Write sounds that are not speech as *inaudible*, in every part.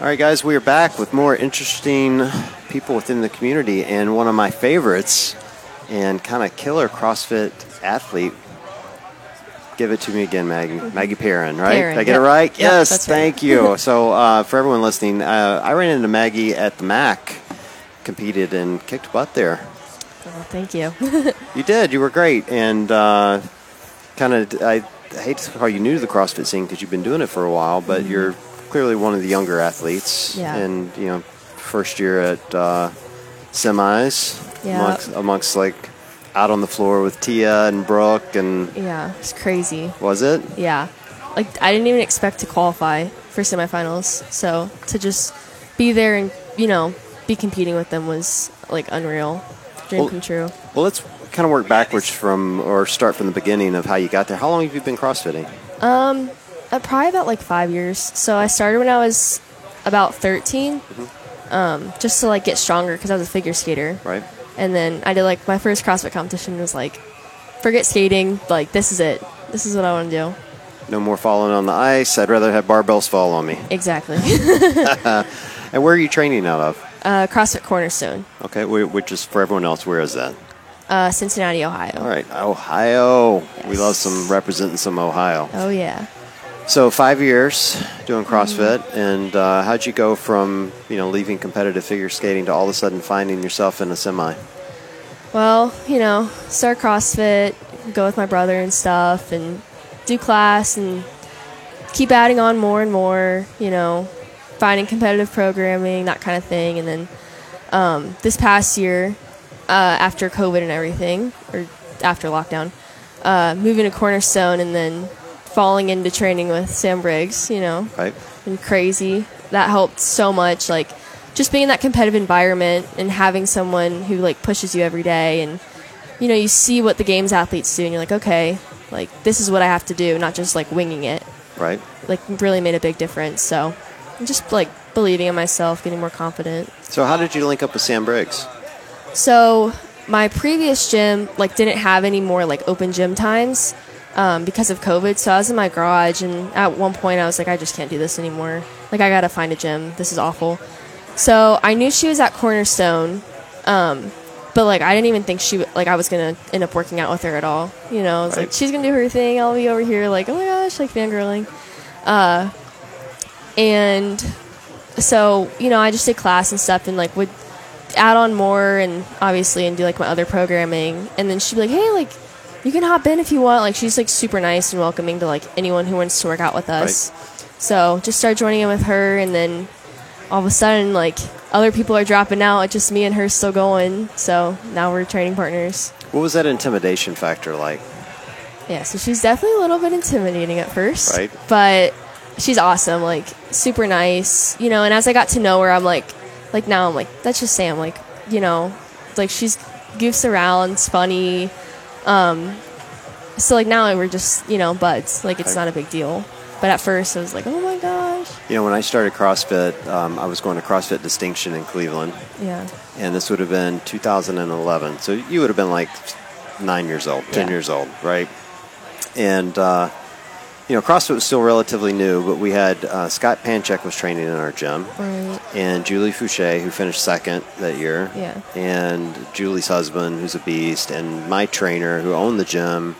All right, guys, we are back with more interesting people within the community, and one of my favorites and kind of killer CrossFit athlete. Give it to me again, Maggie. Maggie Perrin, right? Perrin, Did I get yep. it right? Yep, yes, that's right. thank you. *laughs* so, uh, for everyone listening, uh, I ran into Maggie at the MAC, competed and kicked butt there. Oh, thank you. *laughs* You did. You were great, and uh, kind of. I hate to call you new to the CrossFit scene because you've been doing it for a while, but you're clearly one of the younger athletes. Yeah. And you know, first year at uh, semis, Yeah. amongst, amongst like out on the floor with Tia and Brooke, and yeah, it's crazy. was it? Yeah. Like I didn't even expect to qualify for semifinals. So to just be there and, you know, be competing with them was like unreal. Dream Well- come true. Well, let's kind of work backwards from or start from the beginning of how you got there. How long have you been CrossFitting? Uh, probably about like five years. So I started when I was about 13, Mm-hmm. um, just to like get stronger because I was a figure skater. Right. And then I did like my first CrossFit competition was like, forget skating. Like this is it. This is what I want to do. No more falling on the ice. I'd rather have barbells fall on me. *laughs* Exactly. *laughs* And where are you training out of? uh, CrossFit Cornerstone, Okay, which is for everyone else. Where is that? uh, Cincinnati, Ohio. All right, Ohio. We love some representing some Ohio. Oh yeah. So five years doing CrossFit, and uh, how'd you go from you know leaving competitive figure skating to all of a sudden finding yourself in a semi? Well, you know, start CrossFit, go with my brother and stuff, and do class and keep adding on more and more, you know, finding competitive programming, that kind of thing. And then um, this past year, uh, after COVID and everything, or after lockdown, uh, moving to Cornerstone and then falling into training with Sam Briggs, you know, Right. been crazy. That helped so much. Like just being in that competitive environment and having someone who like pushes you every day and you know, you see what the games athletes do and you're like, okay, like this is what I have to do, not just like winging it. Right. Like really made a big difference. So just like believing in myself, getting more confident. So how did you link up with Sam Briggs? So my previous gym like didn't have any more like open gym times um, because of COVID. So I was in my garage, and at one point I was like, I just can't do this anymore. Like I gotta find a gym. This is awful. So I knew she was at Cornerstone, um, but like I didn't even think she w- like I was gonna end up working out with her at all. You know, I was Right. like, she's gonna do her thing. I'll be over here like, oh my gosh, like fangirling. Uh, and so you know, I just did class and stuff, and like would add on more and obviously and do like my other programming and then she'd be like hey like you can hop in if you want like she's like super nice and welcoming to like anyone who wants to work out with us so just start joining in with her and then all of a sudden like other people are dropping out it's just me and her still going so now we're training partners What was that intimidation factor like? yeah so she's definitely a little bit intimidating at first Right. but she's awesome like super nice you know and as i got to know her i'm like like now i'm like that's just sam like you know like she's goofs around it's funny um so like now we're just you know buds like it's not a big deal but at first i was like oh my gosh You know, when I started CrossFit, um, I was going to CrossFit Distinction in Cleveland, yeah and this would have been 2011. So you would have been like nine years old, ten Yeah. years old, right? And uh, you know, CrossFit was still relatively new, but we had uh, Scott Panchik was training in our gym, right and Julie Foucher, who finished second that year, Yeah. and Julie's husband, who's a beast, and my trainer, who owned the gym,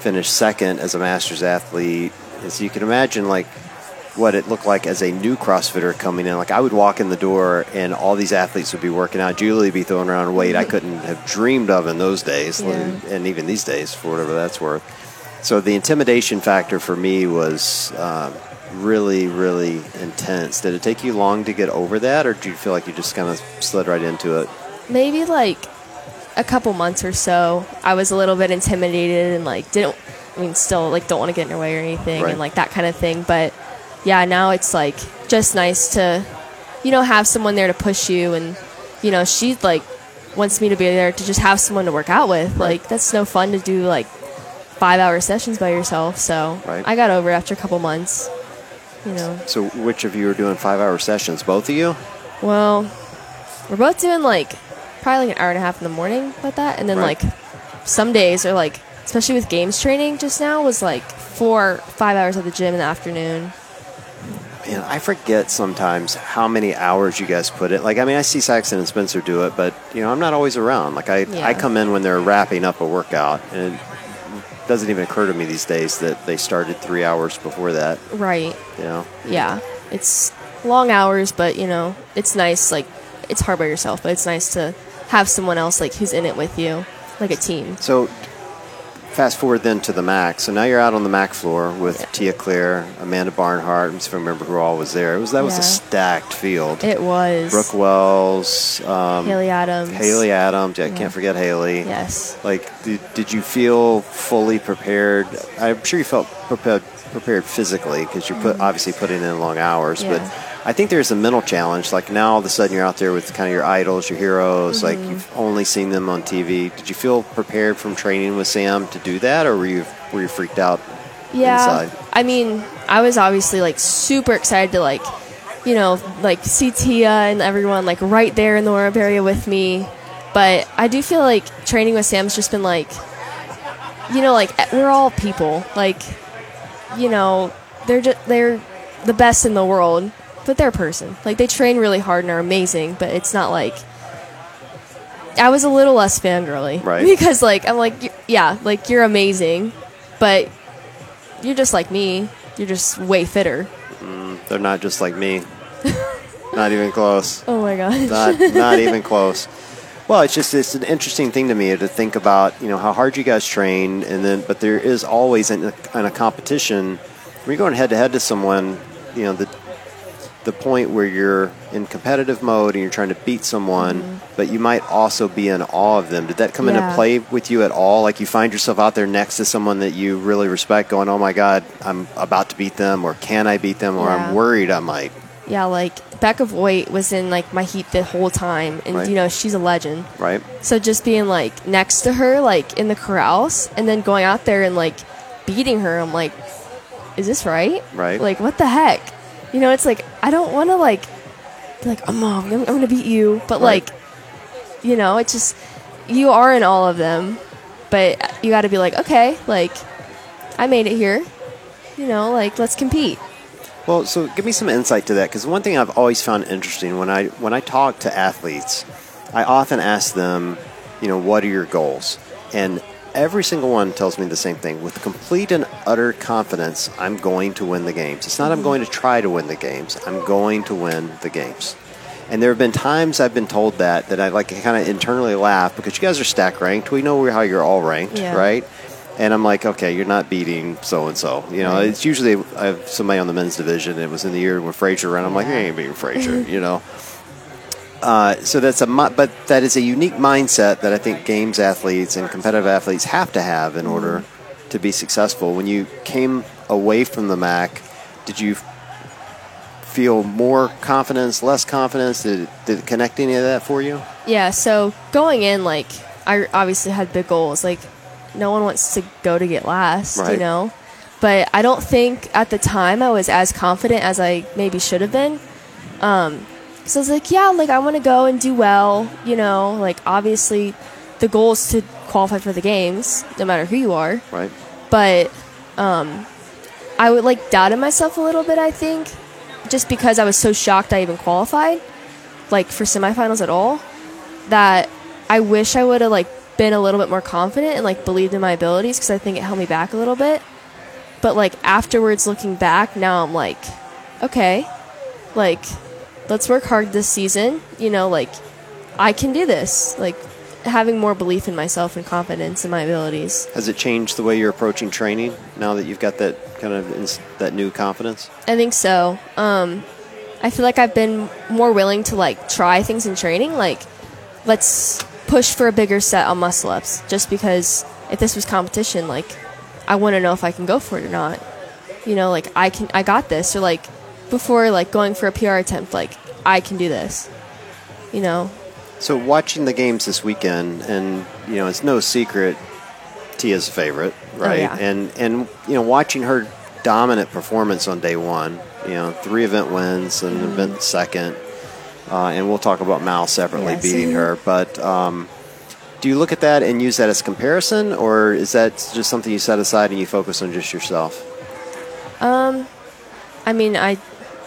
finished second as a masters athlete. And so you can imagine, like, what it looked like as a new CrossFitter coming in. Like, I would walk in the door, and all these athletes would be working out. Julie would be throwing around weight I *laughs* couldn't have dreamed of in those days, Yeah. and even these days, for whatever that's worth. So the intimidation factor for me was uh, really, really intense. Did it take you long to get over that, or do you feel like you just kind of slid right into it? maybe like a couple months or so i was a little bit intimidated and like didn't i mean still like don't want to get in her way or anything Right. and like that kind of thing but yeah now it's like just nice to you know have someone there to push you and you know she like wants me to be there to just have someone to work out with like that's no fun to do like five hour sessions by yourself so Right. i got over after a couple months you know So, which of you are doing five-hour sessions? Both of you? Well, we're both doing like probably like an hour and a half in the morning about that, and then Right. like some days are like, especially with games training just now was like four five hours at the gym in the afternoon. man, I forget sometimes how many hours you guys put it. Like, I mean, I see Saxon and Spencer do it, but you know, I'm not always around. Like, I Yeah. I come in when they're wrapping up a workout, and doesn't even occur to me these days that they started three hours before that. Right. You know, Yeah. It's long hours, but you know, it's nice. Like, it's hard by yourself, but it's nice to have someone else like who's in it with you, like a team. so. Fast forward then to the MAC. So now you're out on the MAC floor with Tia Clair, Amanda Barnhart. I'm just remember who all was there. It was that was a stacked field. It was Brooke Wells, um, Haley Adams. Haley Adams. Yeah, I Yeah. can't forget Haley. Yes. Like, did, did you feel fully prepared? I'm sure you felt prepared, prepared physically because you're put, obviously putting in long hours. But Mm-hmm. Yeah. I think there's a mental challenge. Like now, all of a sudden, you're out there with kind of your idols, your heroes. Like Mm-hmm. you've only seen them on TV. Did you feel prepared from training with Sam to do that, or were you were you freaked out Yeah. inside? I mean, I was obviously like super excited to like, you know, like see Tia and everyone like right there in the warm area with me. But I do feel like training with Sam's just been like, you know, like we're all people. Like, you know, they're just they're the best in the world, but they're a person. Like they train really hard and are amazing, but it's not like. I was a little less fangirly, Right. *laughs* Because like I'm like, yeah, like you're amazing, but you're just like me. You're just way fitter. Mm, they're not just like me. not even close. *laughs* Oh my gosh. not not *laughs* even close. Well, it's just it's an interesting thing to me to think about, you know, how hard you guys train, and then but there is always in a, in a competition when you're going head to head to someone, you know, the the point where you're in competitive mode and you're trying to beat someone, but you might also be in awe of them. Did that come into Mm-hmm. Play with you at all? Like you find yourself out there next to someone that you really respect, going, "Oh my God, I'm about to beat them," or "Can I beat them?" or Yeah. "I'm worried I might." yeah, like Becca Voigt was in like my heat the whole time, and Right. you know she's a legend. Right? So just being like next to her, like in the corrals, and then going out there and like beating her, I'm like, is this right? Right. Like what the heck? You know, it's like I don't want to like be like, oh mom, I'm, I'm gonna beat you, but Right. like, you know, it's just you are in all of them, but you got to be like, okay, like I made it here. You know, like let's compete. Well, so give me some insight to that because one thing I've always found interesting when I when I talk to athletes, I often ask them, you know, what are your goals? And every single one tells me the same thing. With complete and utter confidence, I'm going to win the games. It's not I'm going to try to win the games. I'm going to win the games. And there have been times I've been told that that I like kind of internally laugh because you guys are stack ranked. We know how you're all ranked, Yeah. right? And I'm like, okay, you're not beating so and so. You know, Right. it's usually I have somebody on the men's division. It was in the year when Fraser ran. I'm like, Yeah. I ain't beating Fraser. *laughs* you know. Uh, so that's a but that is a unique mindset that I think games athletes and competitive athletes have to have in order to be successful. When you came away from the MAC, did you feel more confidence, less confidence? Did it, did it connect any of that for you? Yeah, so going in, like, I obviously had big goals. Like, no one wants to go to get last, you know? But I don't think at the time I was as confident as I maybe should have been. Um, so I was like, yeah, like, I want to go and do well, you know? Like, obviously, the goal is to qualify for the games, no matter who you are. Right. But um, I would, like, doubted myself a little bit, I think, just because I was so shocked I even qualified, like, for semifinals at all that I wish I would have like been a little bit more confident and like believed in my abilities because I think it held me back a little bit. But like afterwards, looking back, now I'm like, okay, like let's work hard this season. You know, like I can do this. Like having more belief in myself and confidence in my abilities. Has it changed the way you're approaching training now that you've got that kind of ins- that new confidence? I think so. Um, I feel like I've been more willing to like try things in training. Like, let's push for a bigger set on muscle ups, just because if this was competition, like, I want to know if I can go for it or not. You know, like I can, I got this. Or like before, like going for a PR attempt, like I can do this. You know, So watching the games this weekend, and you know, it's no secret Tia's favorite, right? yeah. And and you know, watching her dominant performance on day one, you know, three event wins and Mm-hmm. event second, uh, and we'll talk about Mal separately Yes. beating her. But um, do you look at that and use that as comparison, or is that just something you set aside and you focus on just yourself? Um, I mean, I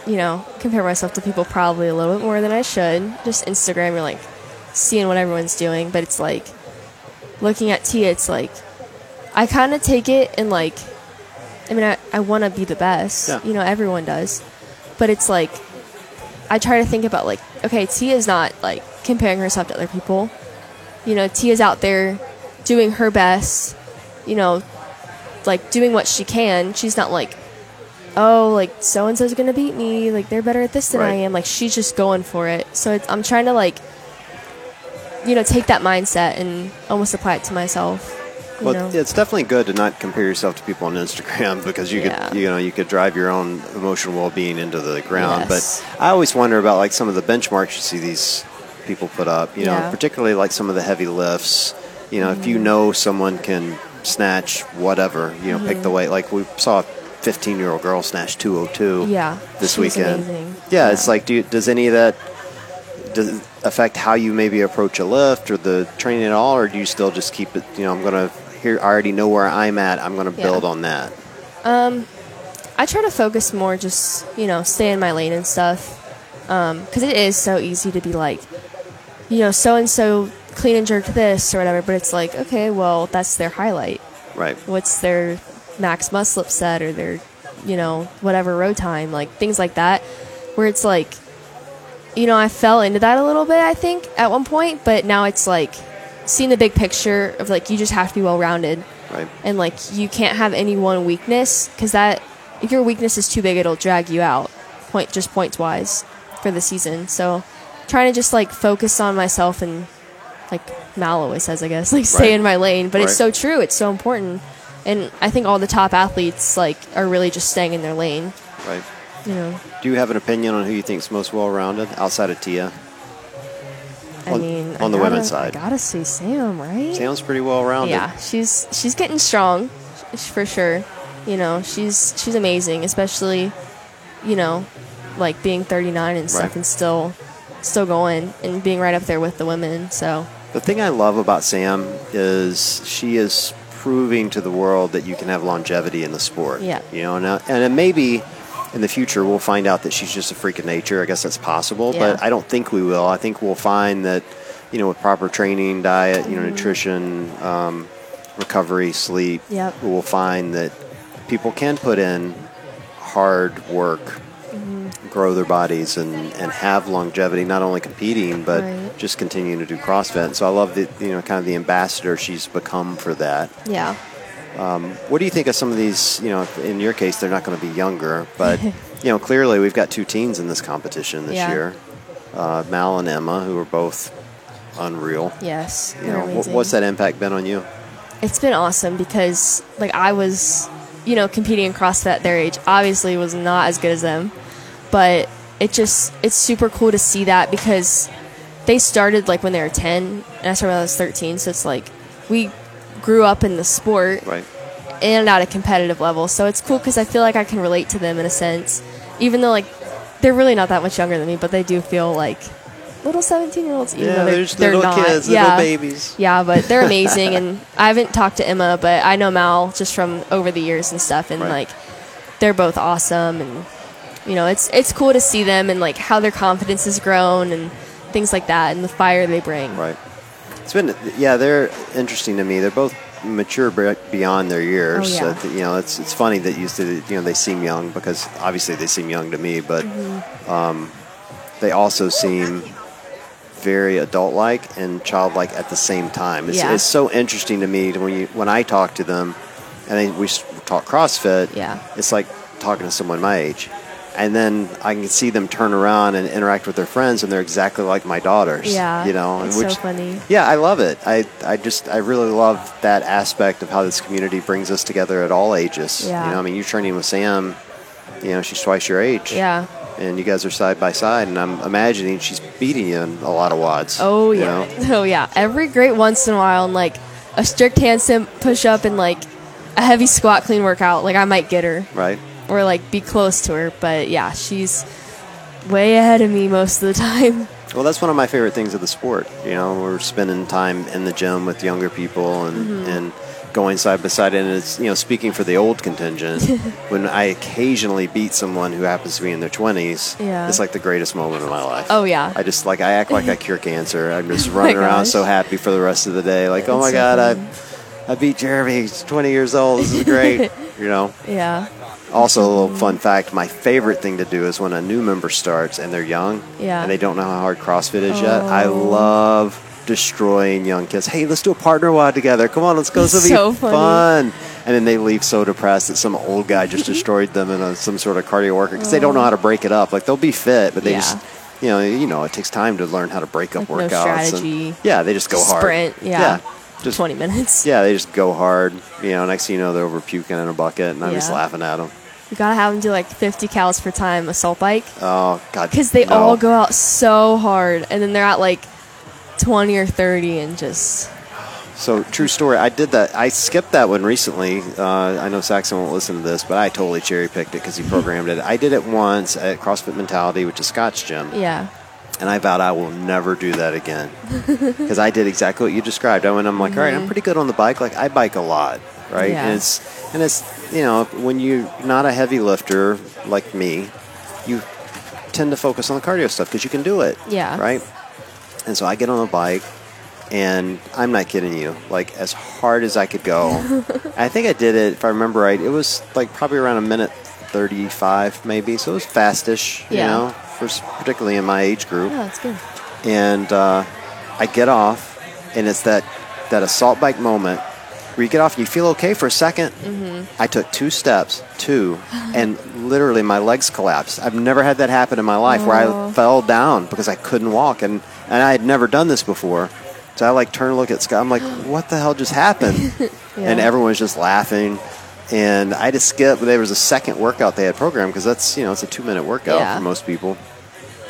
you know, compare myself to people probably a little bit more than I should. Just Instagram, you're like seeing what everyone's doing, but it's like looking at Tia, it's like I kind of take it and like, I mean, I, I want to be the best. Yeah. You know, everyone does. But it's like, I try to think about like, okay, Tia's not like comparing herself to other people. You know, Tia's out there doing her best, you know, like doing what she can. She's not like, oh, like so and so's gonna beat me. Like they're better at this than I am. Like she's just going for it. So it's, I'm trying to like, you know, take that mindset and almost apply it to myself. Well, know? it's definitely good to not compare yourself to people on Instagram *laughs* because you Yeah. could, you know, you could drive your own emotional well-being into the ground. Yes. But I always wonder about like some of the benchmarks you see these people put up. You know, Yeah. Mm-hmm. particularly like some of the heavy lifts. You know, if you know someone can snatch whatever, you know, pick the weight. Like we saw a 15-year-old girl snatch 202. Yeah, this weekend. amazing. Yeah, Yeah. it's like, do you, does any of that does affect how you maybe approach a lift or the training at all, or do you still just keep it? You know, I'm gonna here. I already know where I'm at. I'm gonna Yeah. build on that. Um, I try to focus more, just you know, stay in my lane and stuff, um, because it is so easy to be like, you know, so and so clean and jerk this or whatever. But it's like, okay, well, that's their highlight. Right. What's their max muscle up set or their, you know, whatever row time, like things like that, where it's like, you know, I fell into that a little bit, I think, at one point, but now it's like seeing the big picture of like you just have to be well rounded Right. and like you can't have any one weakness because that if your weakness is too big it'll drag you out point just points wise for the season so trying to just like focus on myself and like mal always says i guess *laughs* like stay Right. in my lane but it's so true it's so important and i think all the top athletes like are really just staying in their lane Right. you know Do you have an opinion on who you think's most well-rounded outside of Tia? i On- mean on I the women's gotta- side. i gotta say sam right Sounds pretty well-rounded. Yeah, she's she's getting strong, for sure. You know, she's she's amazing, especially, you know, like being 39 and stuff Right. and still still going and being right up there with the women. So The thing I love about Sam is she is proving to the world that you can have longevity in the sport. Yeah. You know, and, uh, and maybe in the future we'll find out that she's just a freak of nature. I guess that's possible, but I don't think we will. I think we'll find that, you know, with proper training, diet, you know, nutrition, um, recovery, sleep, Yep. we'll find that people can put in hard work Mm-hmm. grow their bodies and, and have longevity, not only competing but Right. Just continuing to do CrossFit. And so I love the you know kind of the ambassador she's become for that. yeah, What do you think of some of these? You know, in your case, they're not going to be younger, but *laughs* you know, clearly we've got two teens in this competition this Yeah. year, uh, Mal and Emma, who are both unreal. yes, You know, amazing. what's that impact been on you? It's been awesome because like I was, you know, competing in CrossFit at their age. Obviously, was not as good as them, but it just it's super cool to see that because they started like when they were 10 and I started when I was 13. So it's like we grew up in the sport Right. and at a competitive level. So it's cool because I feel like I can relate to them in a sense, even though like they're really not that much younger than me, but they do feel like little 17 year olds. Even Yeah, though they're, they're little not. kids, yeah. little babies. Yeah, but they're *laughs* amazing, and I haven't talked to Emma, but I know Mal just from over the years and stuff, and Right. like they're both awesome, and you know it's it's cool to see them and like how their confidence has grown and things like that, and the fire they bring. Right. It's been yeah, they're interesting to me. They're both mature beyond their years. Oh, yeah. So, you know, it's it's funny that you said you know they seem young because obviously they seem young to me, but Mm-hmm. um, they also seem very adult-like and childlike at the same time. It's, Yeah. it's so interesting to me when you when I talk to them, and they, we talk CrossFit. Yeah. it's like talking to someone my age. And then I can see them turn around and interact with their friends, and they're exactly like my daughters. Yeah, you know, it's so funny. yeah, I love it. I, I just I really love that aspect of how this community brings us together at all ages. Yeah. You know, I mean, you're training with Sam. You know, she's twice your age. Yeah. And you guys are side by side, and I'm imagining she's beating you in a lot of WODs. Oh you yeah. know? *laughs* Oh yeah. Every great once in a while, and like a strict handstand push up and like a heavy squat clean workout, like I might get her Right. Or like be close to her. But yeah, she's way ahead of me most of the time. *laughs* Well, that's one of my favorite things of the sport. You know, we're spending time in the gym with younger people and Mm-hmm. and going side by side, and it's you know speaking for the old contingent. *laughs* when I occasionally beat someone who happens to be in their twenties, Yeah. it's like the greatest moment of my life. Oh, yeah. I just like I act like I *laughs* cure cancer. I'm just Oh running around so happy for the rest of the day. Like, oh my so god. I I beat Jeremy. He's 20 years old. This is great. you know. Yeah. Also, a little fun fact: my favorite thing to do is when a new member starts and they're young, Yeah. and they don't know how hard CrossFit is yet. I Oh. love destroying young kids. Hey, let's do a partner WOD together. Come on, let's go. This will So be funny. fun. And then they leave so depressed that some old guy just destroyed them in a, some sort of cardio workout because they don't know how to oh. break it up. Like they'll be fit, but they Yeah. just. You know, you know, it takes time to learn how to break up Like, no workouts. and- strategy. yeah, they just go hard. Sprint, yeah. yeah, just 20 minutes. yeah, they just go hard. You know, next thing you know, they're over puking in a bucket, and I'm just laughing at them. You gotta have them do like 50 cals per time assault bike Oh God, because they no. all go out so hard and then they're at like 20 or 30 and just So true story. I did that. I skipped that one recently. Uh, I know Saxon won't listen to this, but I totally cherry picked it because he programmed it. I did it once at CrossFit Mentality, which is Scott's gym, yeah. and I vowed I will never do that again *laughs* because I did exactly what you described. I went, I'm like, all right, I'm pretty good on the bike. Like I bike a lot, right? Yeah. And it's and it's you know when you're not a heavy lifter like me, you tend to focus on the cardio stuff because you can do it. Yeah. Right. And so I get on a bike, and I'm not kidding you, like as hard as I could go. *laughs* I think I did it, if I remember right, it was like probably around a minute 35 maybe, so it was fastish, you Yeah. know, for, particularly in my age group. Yeah, that's good. And uh, I get off, and it's that, that assault bike moment where you get off and you feel okay for a 2nd Mm-hmm. I took two steps, two, and literally my legs collapsed. I've never had that happen in my life where I Oh. fell down because I couldn't walk, and, and I had never done this before. So I like turn and look at Scott. I'm like, what the hell just happened? *laughs* And Yeah. everyone's just laughing. And I just skipped. There was a second workout they had programmed because that's you know it's a two minute workout Yeah. for most people.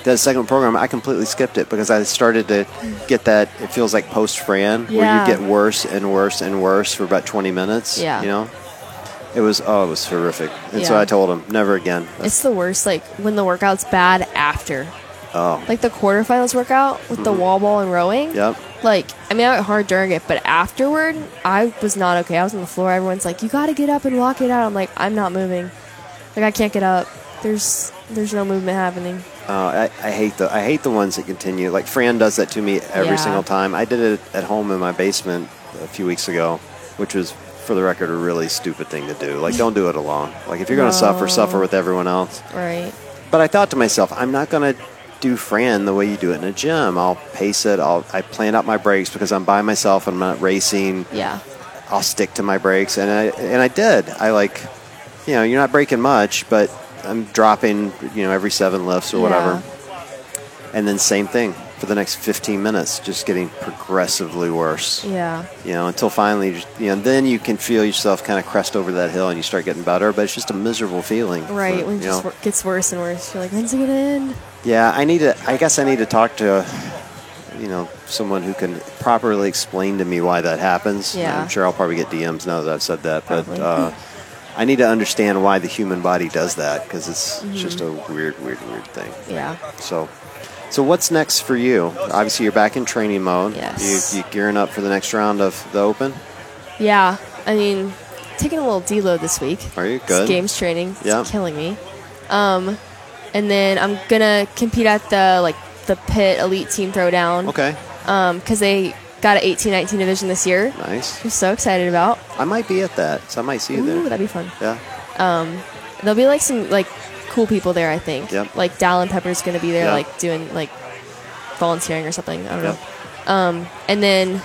That second program, I completely skipped it because I started to get that. It feels like post Fran, where Yeah. you get worse and worse and worse for about 20 minutes. Yeah. you know, it was oh, it was horrific. And so Yeah. I told him never again. It's the worst, like when the workout's bad after. oh, Like the quarterfinals workout with the wall ball and rowing. yep. Like, I mean, I went hard during it, but afterward, I was not okay. I was on the floor. Everyone's like, "You got to get up and walk it out." I'm like, "I'm not moving. Like, I can't get up. There's, there's no movement happening." Uh, I, I hate the I hate the ones that continue. Like Fran does that to me every Yeah. single time. I did it at home in my basement a few weeks ago, which was, for the record, a really stupid thing to do. Like, don't do it alone. Like, if you're going to suffer, suffer with everyone else. Right. But I thought to myself, I'm not going to do Fran the way you do it in a gym. I'll pace it. I'll I plan out my breaks because I'm by myself. and I'm not racing. Yeah. I'll stick to my breaks, and I and I did. I like, you know, you're not breaking much, but I'm dropping, you know, every seven lifts or whatever. And then same thing for the next 15 minutes, just getting progressively worse. Yeah. You know, until finally, you know, then you can feel yourself kind of crest over that hill, and you start getting better. But it's just a miserable feeling. Right. for- when it just know. gets worse and worse, you're like, "When's it gonna end?" Yeah, I need to. I guess I need to talk to, you know, someone who can properly explain to me why that happens. Yeah. I'm sure I'll probably get DMs now that I've said that, Probably. but uh, *laughs* I need to understand why the human body does that because it's Mm-hmm. just a weird, weird, weird thing. Yeah. So, so what's next for you? Obviously, you're back in training mode. Yes. You, you gearing up for the next round of the Open? Yeah. I mean, taking a little deload this week. Are you It's good? games training. It's Yeah. killing me. Um, and then I'm gonna compete at the like the pit elite team throwdown. Okay, Um, because they got an 18-19 division this year. nice. I'm so excited about. I might be at that, so I might see you Ooh, there. that'd be fun. Yeah. Um, There'll be like some like cool people there. I think. Yep. Like Dallin Pepper's gonna be there, Yeah. like doing like volunteering or something. I don't Yep. know. Um, and then,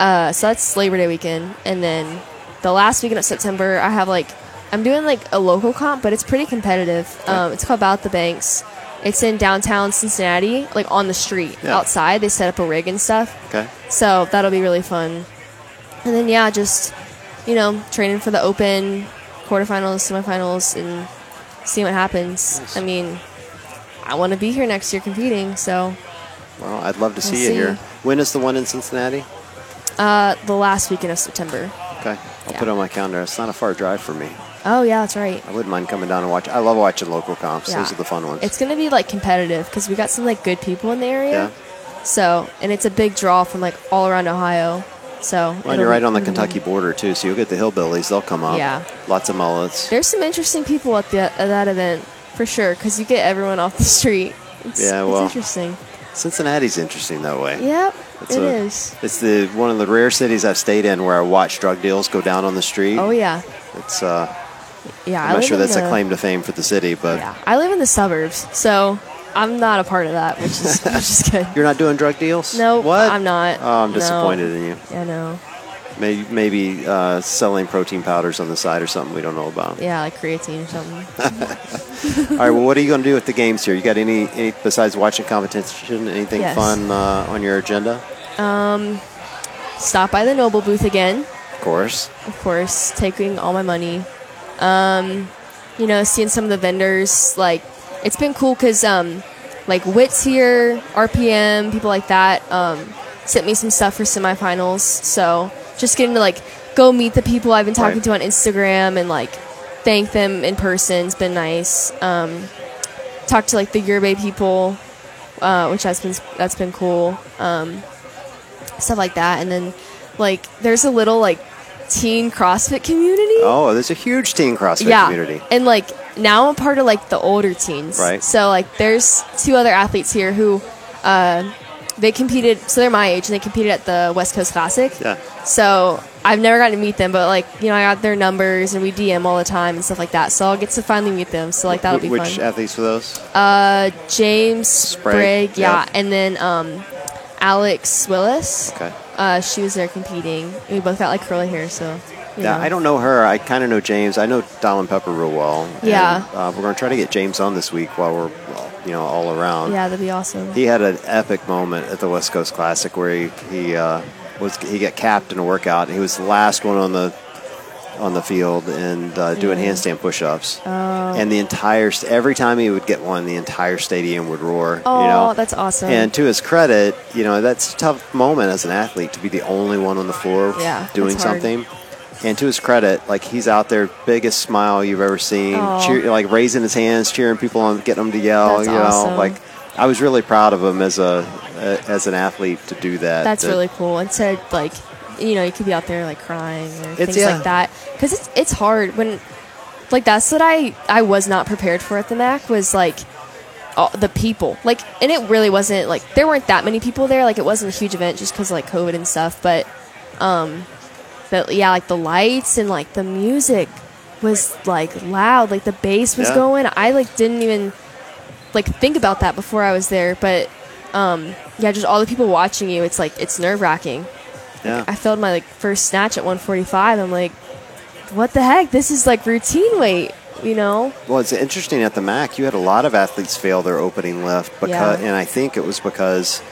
uh, so that's Labor Day weekend, and then the last weekend of September, I have like I'm doing like a local comp, but it's pretty competitive. Um, it's called About the Banks. It's in downtown Cincinnati, like on the street Yeah. outside. They set up a rig and stuff. Okay. So that'll be really fun. And then yeah, just you know, training for the open, quarterfinals, semifinals, and seeing what happens. Nice. I mean, I want to be here next year competing. So Well, I'd love to see We'll you see. here. When is the one in Cincinnati? uh, the last weekend of September. Okay. I'll Yeah. put it on my calendar. It's not a far drive for me. Oh yeah, that's right. I wouldn't mind coming down and watch. I love watching local comps. Yeah. Those are the fun ones. It's gonna be like competitive because we got some like good people in the area. yeah. So and it's a big draw from like all around Ohio. So Well, and you're right on the be- Kentucky border too, so you'll get the hillbillies. They'll come up. Yeah. Lots of mullets. There's some interesting people at the at that event for sure because you get everyone off the street. It's, Yeah, well, it's interesting. Cincinnati's interesting that way. Yep, It's it a- is. It's the one of the rare cities I've stayed in where I watch drug deals go down on the street. Oh yeah, It's uh, yeah. I I'm not sure that's the, a claim to fame for the city, but Yeah, I live in the suburbs, so I'm not a part of that, which is *laughs* which is good. you're not doing drug deals. No, what? I'm not. Oh, I'm No. disappointed in you. I know. Maybe maybe uh, selling protein powders on the side or something we don't know about. Yeah, like creatine or something. *laughs* All right. Well, what are you going to do with the games here? You got any, any besides watching competition? Anything Yes. fun uh, on your agenda? Um, Stop by the NOBULL booth again. Of course. of course, taking all my money. Um, you know, seeing some of the vendors, like it's been cool because um, like Wits here, RPM, people like that, um, sent me some stuff for semifinals. So just getting to like go meet the people I've been talking Right. to on Instagram and like thank them in person. It's been nice. Um, talk to like the Yerbaé people, uh, which has been that's been cool. Um, stuff like that, and then like there's a little like teen CrossFit community. Oh, there's a huge teen CrossFit yeah, community. and like now I'm part of like the older teens. Right. So like there's two other athletes here who. Uh, they competed, so they're my age, and they competed at the West Coast Classic. Yeah. So I've never gotten to meet them, but like you know, I got their numbers and we DM all the time and stuff like that. So I'll get to finally meet them. So like that'll be Which fun. Which athletes were those? Uh, James Sprague, Sprague, yeah, yep. and then um, Alex Willis. Okay. Uh, she was there competing. We both got like curly hair, so. Yeah, know. I don't know her. I kind of know James. I know Dallin Pepper real well. And, Yeah. uh, we're going to try to get James on this week while we're, you know, all around. Yeah, that'd be awesome. He had an epic moment at the West Coast Classic where he he uh, was he got capped in a workout. He was the last one on the on the field and uh, doing handstand push-ups. Oh. And the entire st- every time he would get one, the entire stadium would roar. Oh, you know? that's awesome. And to his credit, you know that's a tough moment as an athlete to be the only one on the floor Yeah, doing something. And to his credit, like he's out there, biggest smile you've ever seen, Oh. cheer, like raising his hands, cheering people on, getting them to yell. That's you know, awesome. like I was really proud of him as a as an athlete to do that. That's That- really cool. And Instead, like, you know, you could be out there like crying or It's- things yeah. like that. Because it's it's hard when, like, that's what I I was not prepared for at the Mac was like. All, the people like and it really wasn't like there weren't that many people there like it wasn't a huge event just because like covid and stuff but um but yeah like the lights and like the music was like loud like the bass was Yeah. going i like didn't even like think about that before i was there but um yeah just all the people watching you it's like it's nerve-wracking Yeah. i failed my like first snatch at 145 i'm like what the heck this is like routine weight you know Well, it's interesting at the MAC. You had a lot of athletes fail their opening lift because, Yeah. and I think it was because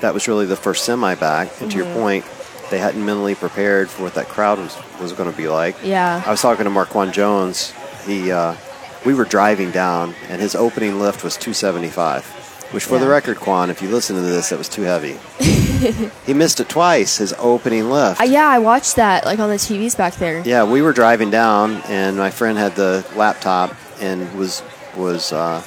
that was really the first semi back. And to Mm-hmm. your point, they hadn't mentally prepared for what that crowd was was going to be like. Yeah. I was talking to Marquan Jones. He, uh, we were driving down, and his opening lift was 275. Which, for the record, Quan, if you listen to this, that was too heavy. *laughs* *laughs* he missed it twice. His opening lift. uh, yeah i watched that like on the tvs back there Yeah, we were driving down, and my friend had the laptop and was was uh,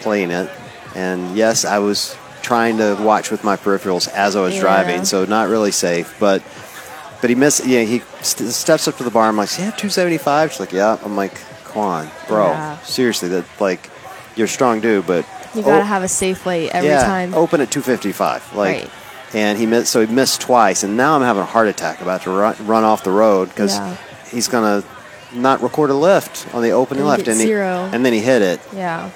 playing it. And yes, I was trying to watch with my peripherals as I was Yeah. driving, so not really safe. But but he missed. Yeah, he st- steps up to the bar. I'm like, "Yeah, 275." She's like, "Yeah." I'm like, "Quan, bro, Yeah. seriously, that like you're a strong dude, but you gotta oh, have a safe weight every yeah, time open at 255. Like, Right. And he missed. So he missed twice, and now I'm having a heart attack about to run, run off the road because Yeah. he's gonna not record a lift on the opening And lift, get and he, and then he hit it. yeah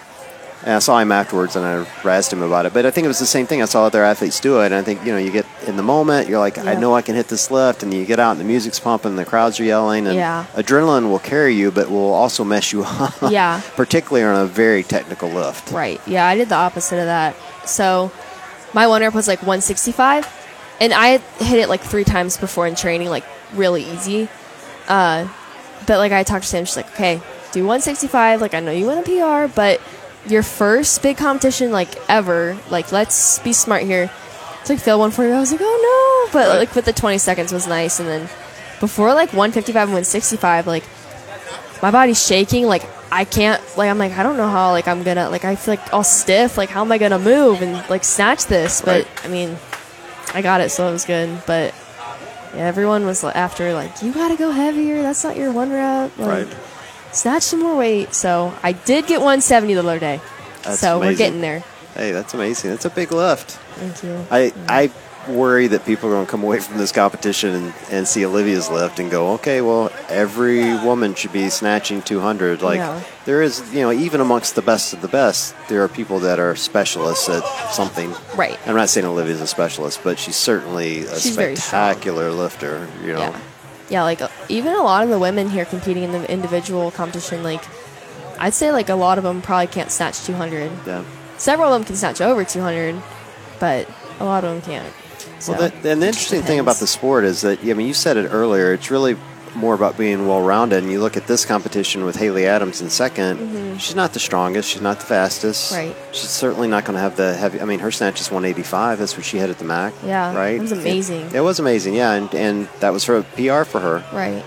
And I saw him afterwards, and I razzed him about it. But I think it was the same thing. I saw other athletes do it, and I think you know, you get in the moment, you're like, I know I can hit this lift, and you get out, and the music's pumping, and the crowds are yelling, and Yeah. adrenaline will carry you, but will also mess you *laughs* up. Yeah. particularly on a very technical lift. Right. Yeah, I did the opposite of that. So my one rep was like 165, and I hit it like three times before in training, like really easy. Uh, but like I talked to Sam, she's like, okay, do 165. Like I know you want a PR, but your first big competition like ever, like let's be smart here. It's like fail 140. I was like, oh no, but like with the 20 seconds was nice, and then before like 155 and 165, like my body's shaking like i can't like i'm like i don't know how like i'm gonna like i feel like all stiff like how am i gonna move and like snatch this but Right. i mean i got it so it was good but Yeah, everyone was after like, you gotta go heavier. That's not your one rep. Like, Right. Snatch some more weight. So I did get 170 the other day. That's so we're getting there. Hey, that's amazing. That's a big lift. Thank you. I I worry that people are going to come away from this competition and, and see Olivia's lift and go, okay, well, every woman should be snatching 200. Like Yeah. there is, you know, even amongst the best of the best, there are people that are specialists at something. Right. I'm not saying Olivia's a specialist, but she's certainly a She's spectacular lifter. You know. Yeah. Yeah, like even a lot of the women here competing in the individual competition, like I'd say like a lot of them probably can't snatch 200. Yeah. Several of them can snatch over 200, but a lot of them can't. So, Well, that, and the interesting thing about the sport is that I mean, you said it earlier. It's really more about being well-rounded. And you look at this competition with Haley Adams in 2nd She's not the strongest. She's not the fastest. Mm-hmm. Right. She's certainly not going to have the heavy. I mean, her snatch is 185. That's what she had at the MAC. Yeah, Right. it was amazing. It, it was amazing. Yeah, and and that was her PR for her. right.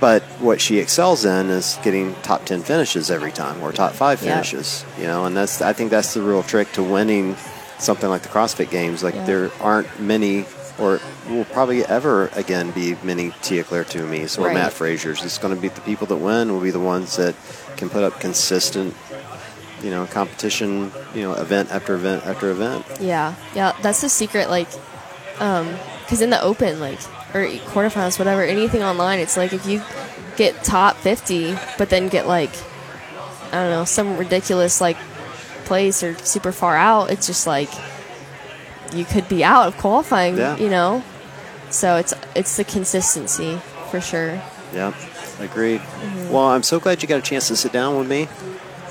But what she excels in is getting top ten finishes every time, or top five finishes. You know, and that's I think that's the real trick to winning something like the CrossFit Games. Like Yeah. there aren't many, or will probably ever again be many Tia Clair Toomey's or Right. Mat Fraser's. It's going to be the people that win will be the ones that can put up consistent, you know, competition. You know, event after event after event. Yeah, yeah, that's the secret. Like, um, because in the open, like, or quarterfinals, whatever, anything online, it's like if you get top 50, but then get like, I don't know, some ridiculous like place or super far out, it's just like you could be out of qualifying. Yeah. You know, so it's it's the consistency for sure. Yeah, agreed. Mm-hmm. Well, I'm so glad you got a chance to sit down with me.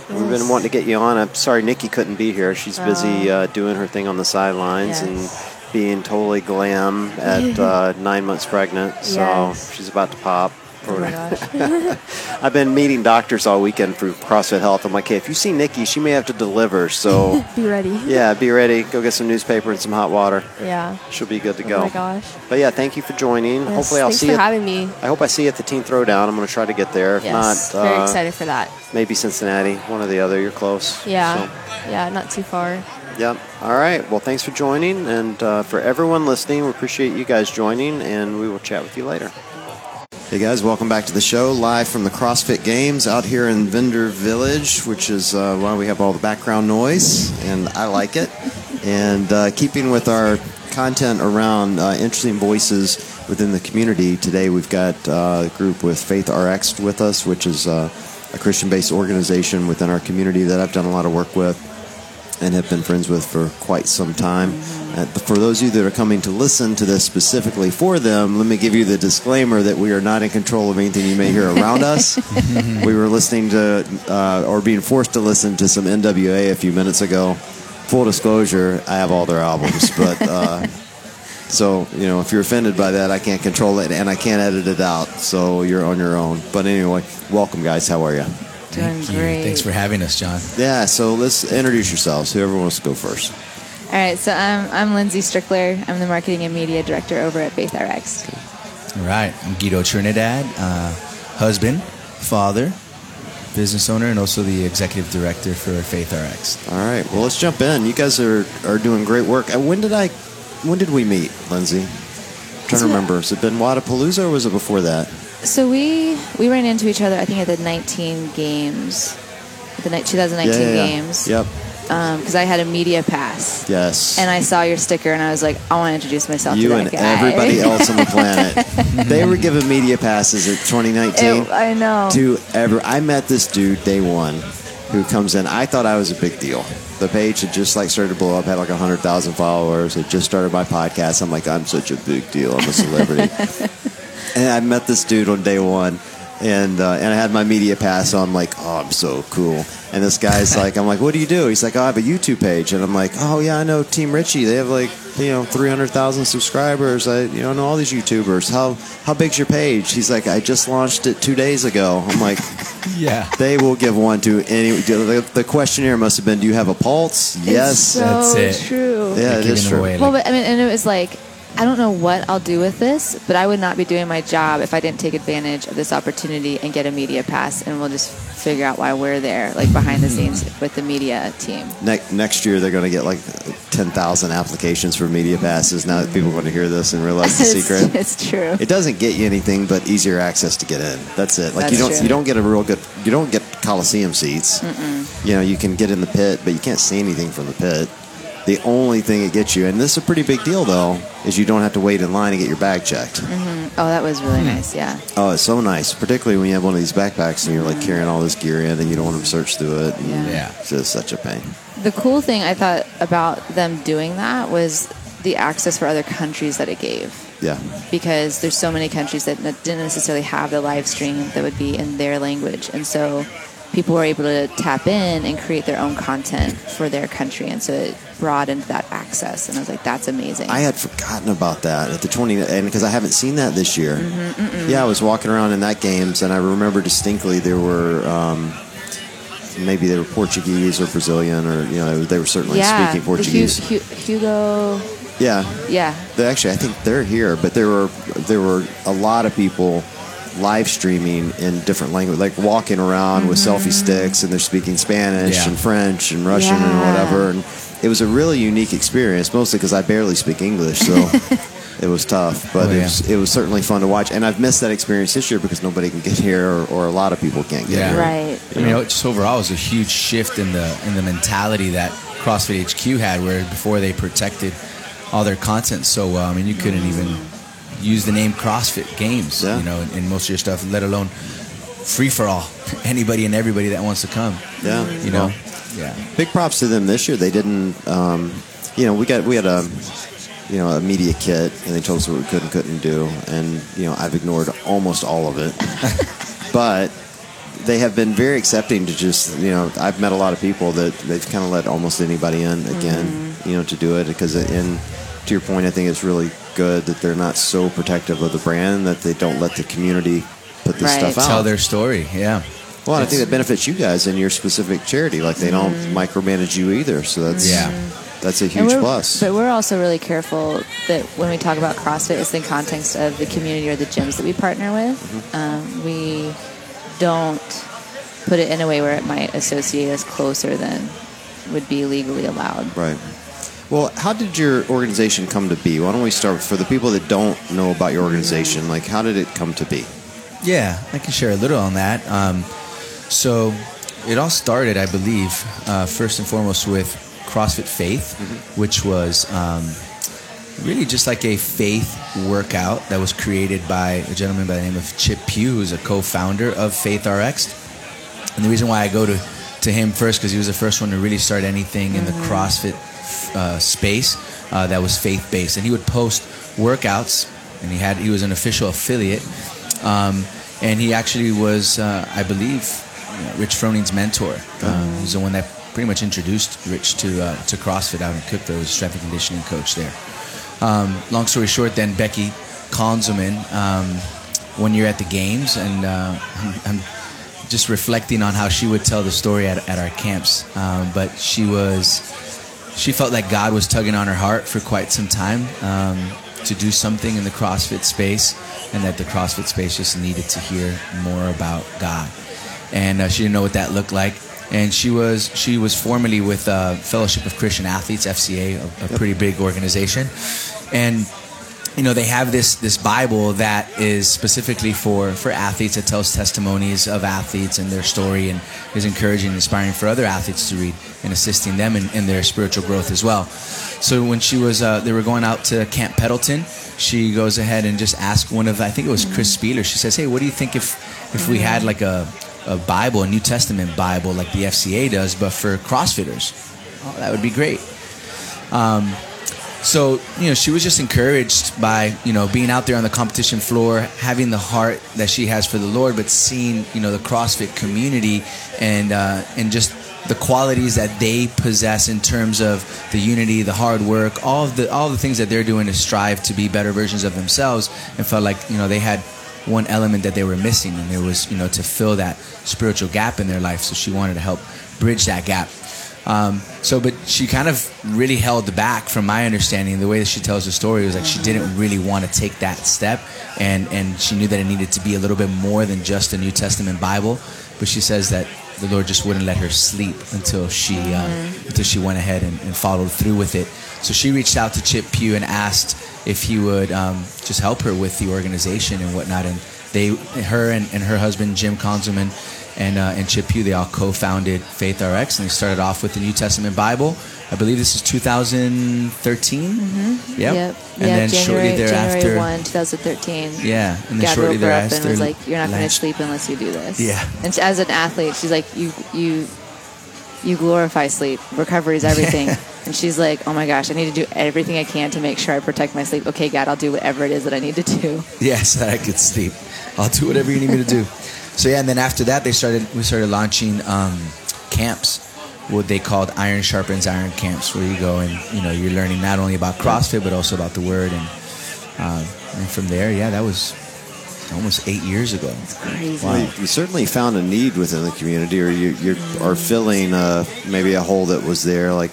We've been wanting to get you on. I'm sorry Nikki couldn't be here. She's busy Oh. uh, doing her thing on the sidelines Yes. and being totally glam at *laughs* uh, nine months pregnant. So Yes. she's about to pop. Oh my gosh. *laughs* I've been meeting doctors all weekend for CrossFit Health. I'm like, hey, if you see Nikki, she may have to deliver. So *laughs* be ready. *laughs* yeah, be ready. Go get some newspaper and some hot water. Yeah. She'll be good to go. Oh my gosh. But yeah, thank you for joining. Yes, Hopefully, I'll thanks see for you. having me. I hope I see you at the Teen Throwdown. I'm going to try to get there. If Yes, not, very uh, excited for that. maybe Cincinnati, one or the other. You're close. Yeah, So, yeah, not too far. yep. All right. Well, thanks for joining, and uh, for everyone listening, we appreciate you guys joining, and we will chat with you later. Hey guys, welcome back to the show, live from the CrossFit Games out here in Vendor Village, which is uh, why we have all the background noise, and I like it. And uh, keeping with our content around uh, interesting voices within the community, today we've got uh, a group with Faith RX with us, which is uh, a Christian-based organization within our community that I've done a lot of work with and have been friends with for quite some time. Uh, for those of you that are coming to listen to this specifically for them, let me give you the disclaimer that we are not in control of anything you may hear around us. *laughs* we were listening to, uh, or being forced to listen to some NWA a few minutes ago. Full disclosure, I have all their albums, *laughs* but. Uh, so, you know, if you're offended by that, I can't control it and I can't edit it out. So you're on your own. But anyway, welcome, guys. How are you? Doing Thank you. great. Thanks for having us, John. Yeah, so let's introduce yourselves. Whoever wants to go first. All right, so I'm I'm Lindsay Strickler. I'm the marketing and media director over at Faith RX. All right. I'm Guido Trinidad, uh, husband, father, business owner, and also the executive director for Faith RX. All right. Well, let's jump in. You guys are, are doing great work. Uh, When did I? When did we meet, Lindsay? I'm trying to remember. Has it been Wadapalooza or was it before that? So we we ran into each other. I think at the 19 games, the ni- 2019 yeah, yeah, yeah. games. Yep. Um, because I had a media pass, Yes. and I saw your sticker, and I was like, I want to introduce myself you to that and guy. everybody *laughs* else on the planet. *laughs* they were given media passes at 2019 It- I know. to ever. I met this dude day one, who comes in. I thought I was a big deal. The page had just like started to blow up. Had like hundred thousand followers. Had just started my podcast. I'm like, I'm such a big deal. I'm a celebrity. *laughs* and I met this dude on day one, and uh, and I had my media pass so I'm Like, oh, I'm so cool. And this guy's like, I'm like, what do you do? He's like, oh, I have a YouTube page, and I'm like, oh yeah, I know Team Richie. They have like you know 300,000 subscribers. I you know know all these YouTubers. How how big's your page? He's like, I just launched it two days ago. I'm like. *laughs* Yeah. They will give one to any. The, the questionnaire must have been, "Do you have a pulse?" It's yes. so That's it. true. yeah, it Giving is them true. away, Well, but I mean, and it was like I don't know what I'll do with this, but I would not be doing my job if I didn't take advantage of this opportunity and get a media pass, and we'll just figure out why we're there, like behind the mm-hmm. scenes with the media team. Ne- next year they're going to get like 10,000 applications for media passes. Now that people are going to hear this and realize the *laughs* it's, secret. it's true. It doesn't get you anything but easier access to get in. That's it. Like That's you don't true. you don't get a real good you don't get Coliseum seats. You know, you can get in the pit, but you can't see anything from the pit. The only thing it gets you, and this is a pretty big deal though, is you don't have to wait in line to get your bag checked. Mm-hmm. Oh, that was really hmm. nice. Yeah. Oh, it's so nice, particularly when you have one of these backpacks and you're like carrying all this gear in and you don't want them to search through it. and Yeah. Yeah. It's just such a pain. The cool thing I thought about them doing that was the access for other countries that it gave. Yeah. because there's so many countries that didn't necessarily have the live stream that would be in their language and so people were able to tap in and create their own content for their country and so it broadened that access and i was like that's amazing. I had forgotten about that at the 20, and because I haven't seen that this year. Mm-hmm, Yeah, I was walking around in that games, and I remember distinctly there were um, maybe they were Portuguese or Brazilian, or you know they were certainly yeah speaking the Hu- Portuguese. Hu- hugo. Yeah, yeah. They actually I think they're here, but there were there were a lot of people live streaming in different language, like walking around with mm-hmm. selfie sticks, and they're speaking Spanish Yeah. and French and Russian and whatever, and it was a really unique experience, mostly because I barely speak English, so. *laughs* It was tough, but Oh, it, was, it was certainly fun to watch. And I've missed that experience this year because nobody can get here, or, or a lot of people can't get Yeah. here. right I mean, just overall, it was a huge shift in the in the mentality that CrossFit HQ had, where before they protected all their content so well. I mean, you couldn't even use the name CrossFit Games, Yeah. you know, in, in most of your stuff, let alone free for all, *laughs* anybody and everybody that wants to come. Yeah, You know, Well, yeah, big props to them this year. They didn't, um, you know, we got we had a, you know, a media kit, and they told us what we could and couldn't do, and you know, I've ignored almost all of it, *laughs* but they have been very accepting to just, you know, I've met a lot of people that they've kind of let almost anybody in again, you know, to do it because, and to your point, I think it's really good that they're not so protective of the brand that they don't let the community put this Right. stuff out. tell their story. Yeah, Well, and I think that benefits you guys and your specific charity. Like they don't micromanage you either, so that's Yeah. that's a huge plus. But we're also really careful that when we talk about CrossFit, it's in context of the community or the gyms that we partner with. Mm-hmm. Um, we don't put it in a way where it might associate us closer than would be legally allowed. Right. Well, how did your organization come to be? Why don't we start for the people that don't know about your organization? Like, how did it come to be? Yeah, I can share a little on that. Um, so it all started, I believe, uh, first and foremost with CrossFit Faith, which was um, really just like a faith workout that was created by a gentleman by the name of Chip Pugh, who's a co-founder of Faith RX. And the reason why I go to, to him first because he was the first one to really start anything in the CrossFit uh, space uh, that was faith based, and he would post workouts, and he had he was an official affiliate, um, and he actually was, uh, I believe, you know, Rich Froning's mentor. Um, he's the one that pretty much introduced Rich to uh, to CrossFit out in Cookeville, was strength and conditioning coach there. Um, long story short, then Becky Conzelman, um, one year at the games, and uh, I'm, I'm just reflecting on how she would tell the story at, at our camps. Um, but she was, she felt like God was tugging on her heart for quite some time um, to do something in the CrossFit space, and that the CrossFit space just needed to hear more about God. And uh, she didn't know what that looked like. And she was she was formerly with uh, Fellowship of Christian Athletes (FCA), a, a pretty big organization, and you know they have this this bible that is specifically for for athletes that tells testimonies of athletes and their story and is encouraging and inspiring for other athletes to read and assisting them in, in their spiritual growth as well. So when she was uh, they were going out to camp pendleton she goes ahead and just asked one of i think it was chris spealler she says hey what do you think if if we had like a a bible a new testament bible like the fca does but for crossfitters? Oh, that would be great so you know she was just encouraged by you know being out there on the competition floor having the heart that she has for the lord but seeing you know the crossfit community and uh, and just the qualities that they possess in terms of the unity the hard work all of the all the things that they're doing to strive to be better versions of themselves and felt like you know they had one element that they were missing and it was you know to fill that spiritual gap in their life. So she wanted to help bridge that gap Um, so, but she kind of really held back, from my understanding. The way that she tells the story was like she didn't really want to take that step, and and she knew that it needed to be a little bit more than just a New Testament Bible. But she says that the Lord just wouldn't let her sleep until she um, until she went ahead and, and followed through with it. So she reached out to Chip Pugh and asked if he would um, just help her with the organization and whatnot. And they, her and, and her husband Jim Conzelman and uh, and Chip Pugh, they all co-founded Faith RX, and they started off with the New Testament Bible. I believe this is 2013. Mm-hmm. Yep. Yep. And yep. then January, shortly thereafter, January 1, 2013. yeah, and then God shortly thereafter, and was like, "You're not going to sleep unless you do this." Yeah. And as an athlete, she's like, "You you you glorify sleep. Recovery is everything." *laughs* and she's like, "Oh my gosh, I need to do everything I can to make sure I protect my sleep." Okay, God, I'll do whatever it is that I need to do. Yeah, so that I could sleep. I'll do whatever you need me to do. *laughs* So yeah, and then after that, they started. We started launching um, camps, what they called Iron Sharpens Iron camps, where you go and you know you're learning not only about CrossFit but also about the Word, and um, and from there, yeah, that was almost eight years ago. Crazy. Well, you, you certainly found a need within the community, or you you are filling uh, maybe a hole that was there. Like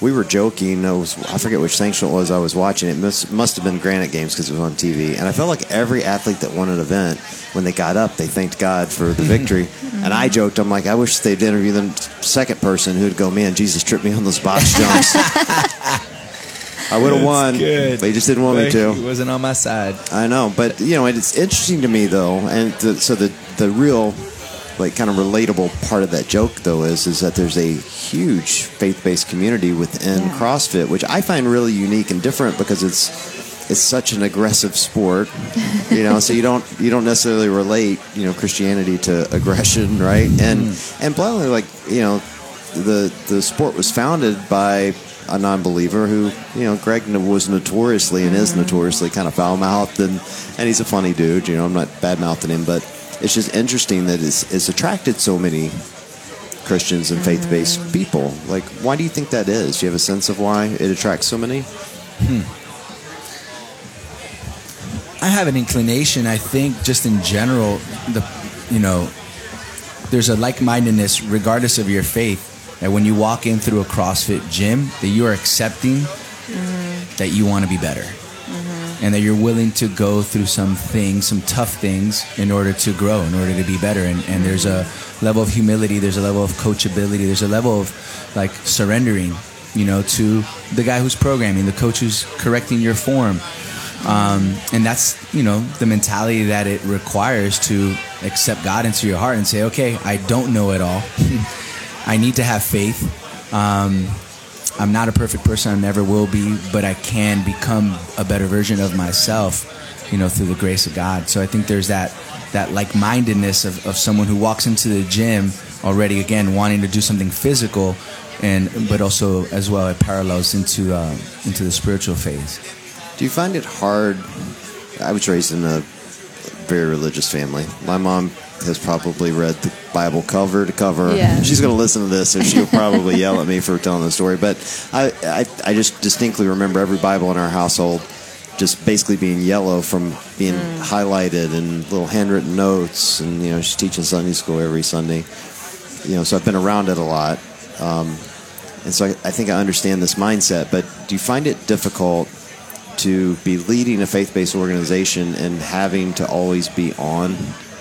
we were joking. I was I forget which sanction it was. I was watching. It must must have been Granite Games because it was on TV. And I felt like every athlete that won an event, when they got up, they thanked God for the victory. *laughs* and I joked, I'm like, I wish they'd interview the second person who'd go, man, Jesus tripped me on those box *laughs* jumps. I would have won. good. They just didn't want me to. He wasn't on my side. I know, but you know, it's interesting to me though, and the, so the the real, like, kind of relatable part of that joke though is is that there's a huge faith based community within Yeah. CrossFit, which I find really unique and different because it's it's such an aggressive sport, *laughs* you know. so you don't you don't necessarily relate, you know, Christianity to *laughs* aggression, right? And hmm. and bluntly, like you know, the the sport was founded by a non-believer who, you know, Greg was notoriously and is mm-hmm. notoriously kind of foul-mouthed, and and he's a funny dude. You know, I'm not bad-mouthing him, but it's just interesting that it's, it's attracted so many Christians and faith-based people. Like, why do you think that is? Do you have a sense of why it attracts so many? Hmm. I have an inclination. I think just in general, the you know, there's a like-mindedness regardless of your faith. That when you walk in through a CrossFit gym, that you are accepting that you want to be better, and that you're willing to go through some things, some tough things, in order to grow, in order to be better. And, and there's a level of humility, there's a level of coachability, there's a level of like surrendering, you know, to the guy who's programming, the coach who's correcting your form. Um, and that's you know the mentality that it requires to accept God into your heart and say, okay, I don't know it all. *laughs* I need to have faith. Um, I'm not a perfect person. I never will be, but I can become a better version of myself, you know, through the grace of God. So I think there's that that like mindedness of, of someone who walks into the gym already again wanting to do something physical, and but also as well it parallels into uh, into the spiritual phase. Do you find it hard? I was raised in a very religious family. My mom has probably read the Bible cover to cover. Yeah. She's going to listen to this, so she'll probably yell at me for telling the story. But I, I, I just distinctly remember every Bible in our household just basically being yellow from being highlighted and little handwritten notes. And, you know, she's teaching Sunday school every Sunday. You know, so I've been around it a lot. Um, and so I, I think I understand this mindset. But do you find it difficult to be leading a faith-based organization and having to always be on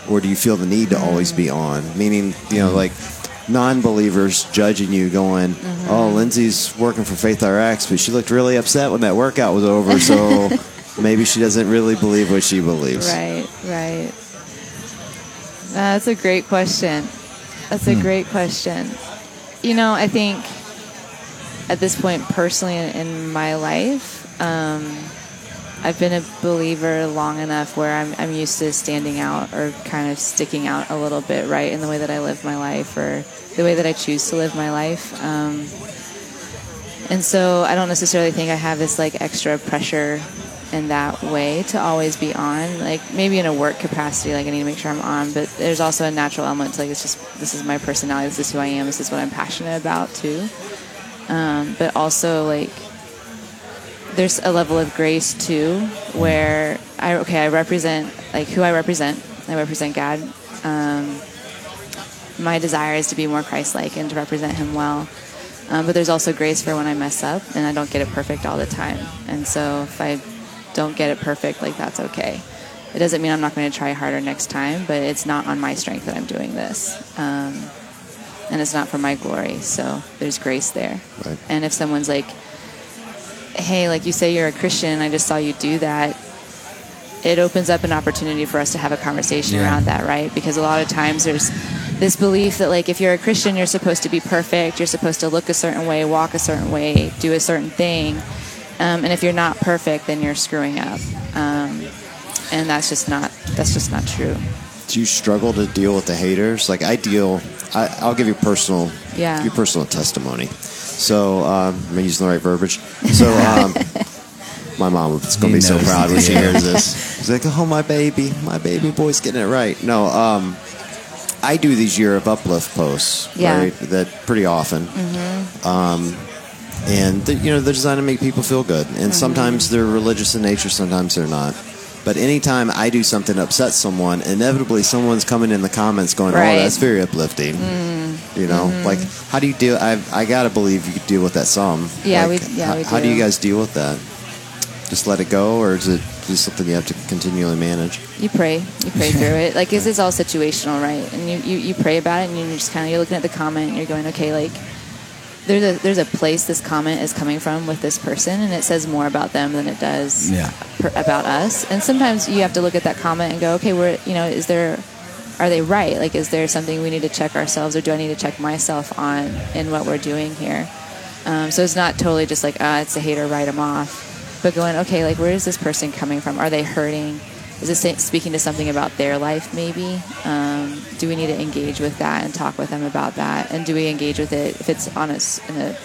or do you feel the need to always be on meaning you know like non-believers judging you going oh lindsay's working for faith rx but she looked really upset when that workout was over so *laughs* maybe she doesn't really believe what she believes Right, right. Uh, that's a great question. That's a great question. You know, I think at this point, personally in, in my life, um, I've been a believer long enough where I'm, I'm used to standing out or kind of sticking out a little bit, right, in the way that I live my life or the way that I choose to live my life. Um, and so I don't necessarily think I have this like extra pressure in that way to always be on. Like maybe in a work capacity, like I need to make sure I'm on, but there's also a natural element to like it's just this is my personality, this is who I am, this is what I'm passionate about too. Um, but also like there's a level of grace too where I okay, I represent like who I represent. I represent God. Um, my desire is to be more Christ-like and to represent Him well. Um, but there's also grace for when I mess up and I don't get it perfect all the time. And so if I don't get it perfect, like that's okay. It doesn't mean I'm not going to try harder next time, but it's not on my strength that I'm doing this. Um, and it's not for my glory. So there's grace there. Right. And if someone's like, hey, like you say you're a Christian, I just saw you do that, it opens up an opportunity for us to have a conversation Yeah. around that, right? Because a lot of times there's this belief that, like, if you're a Christian, you're supposed to be perfect, you're supposed to look a certain way, walk a certain way, do a certain thing. Um, and if you're not perfect, then you're screwing up. Um, and that's just not that's just not true. Do you struggle to deal with the haters? Like I deal, I, I'll give you personal, Yeah. your personal testimony. So um, am I using the right verbiage? So um, *laughs* my mom is going to be so proud when she hears this. She's like, "Oh, my baby, my baby boy's getting it right." No, um, I do these year of uplift posts, Yeah. right? That pretty often. Um, and you know they're designed to make people feel good and sometimes they're religious in nature sometimes they're not but anytime i do something that upsets someone inevitably someone's coming in the comments going oh, Right. oh that's very uplifting. Mm. You know mm-hmm. like how do you deal i i gotta believe you deal with that some. Yeah, Like, we- yeah, how, we how do you guys deal with that? Just let it go or is it just something you have to continually manage? You pray, you pray through *laughs* it. Like, 'cause it's all situational, right? And you, you, you pray about it, and you're just kind of you're looking at the comment, and you're going, okay, like there's a there's a place this comment is coming from with this person, and it says more about them than it does Yeah. per, about us. And sometimes you have to look at that comment and go, okay, we're you know, is there are they right? Like, is there something we need to check ourselves, or do I need to check myself on in what we're doing here? Um, so it's not totally just like, ah, it's a hater, write them off. But going, okay, like, where is this person coming from? Are they hurting? Is this speaking to something about their life, maybe? Um, do we need to engage with that and talk with them about that? And do we engage with it if it's on us in a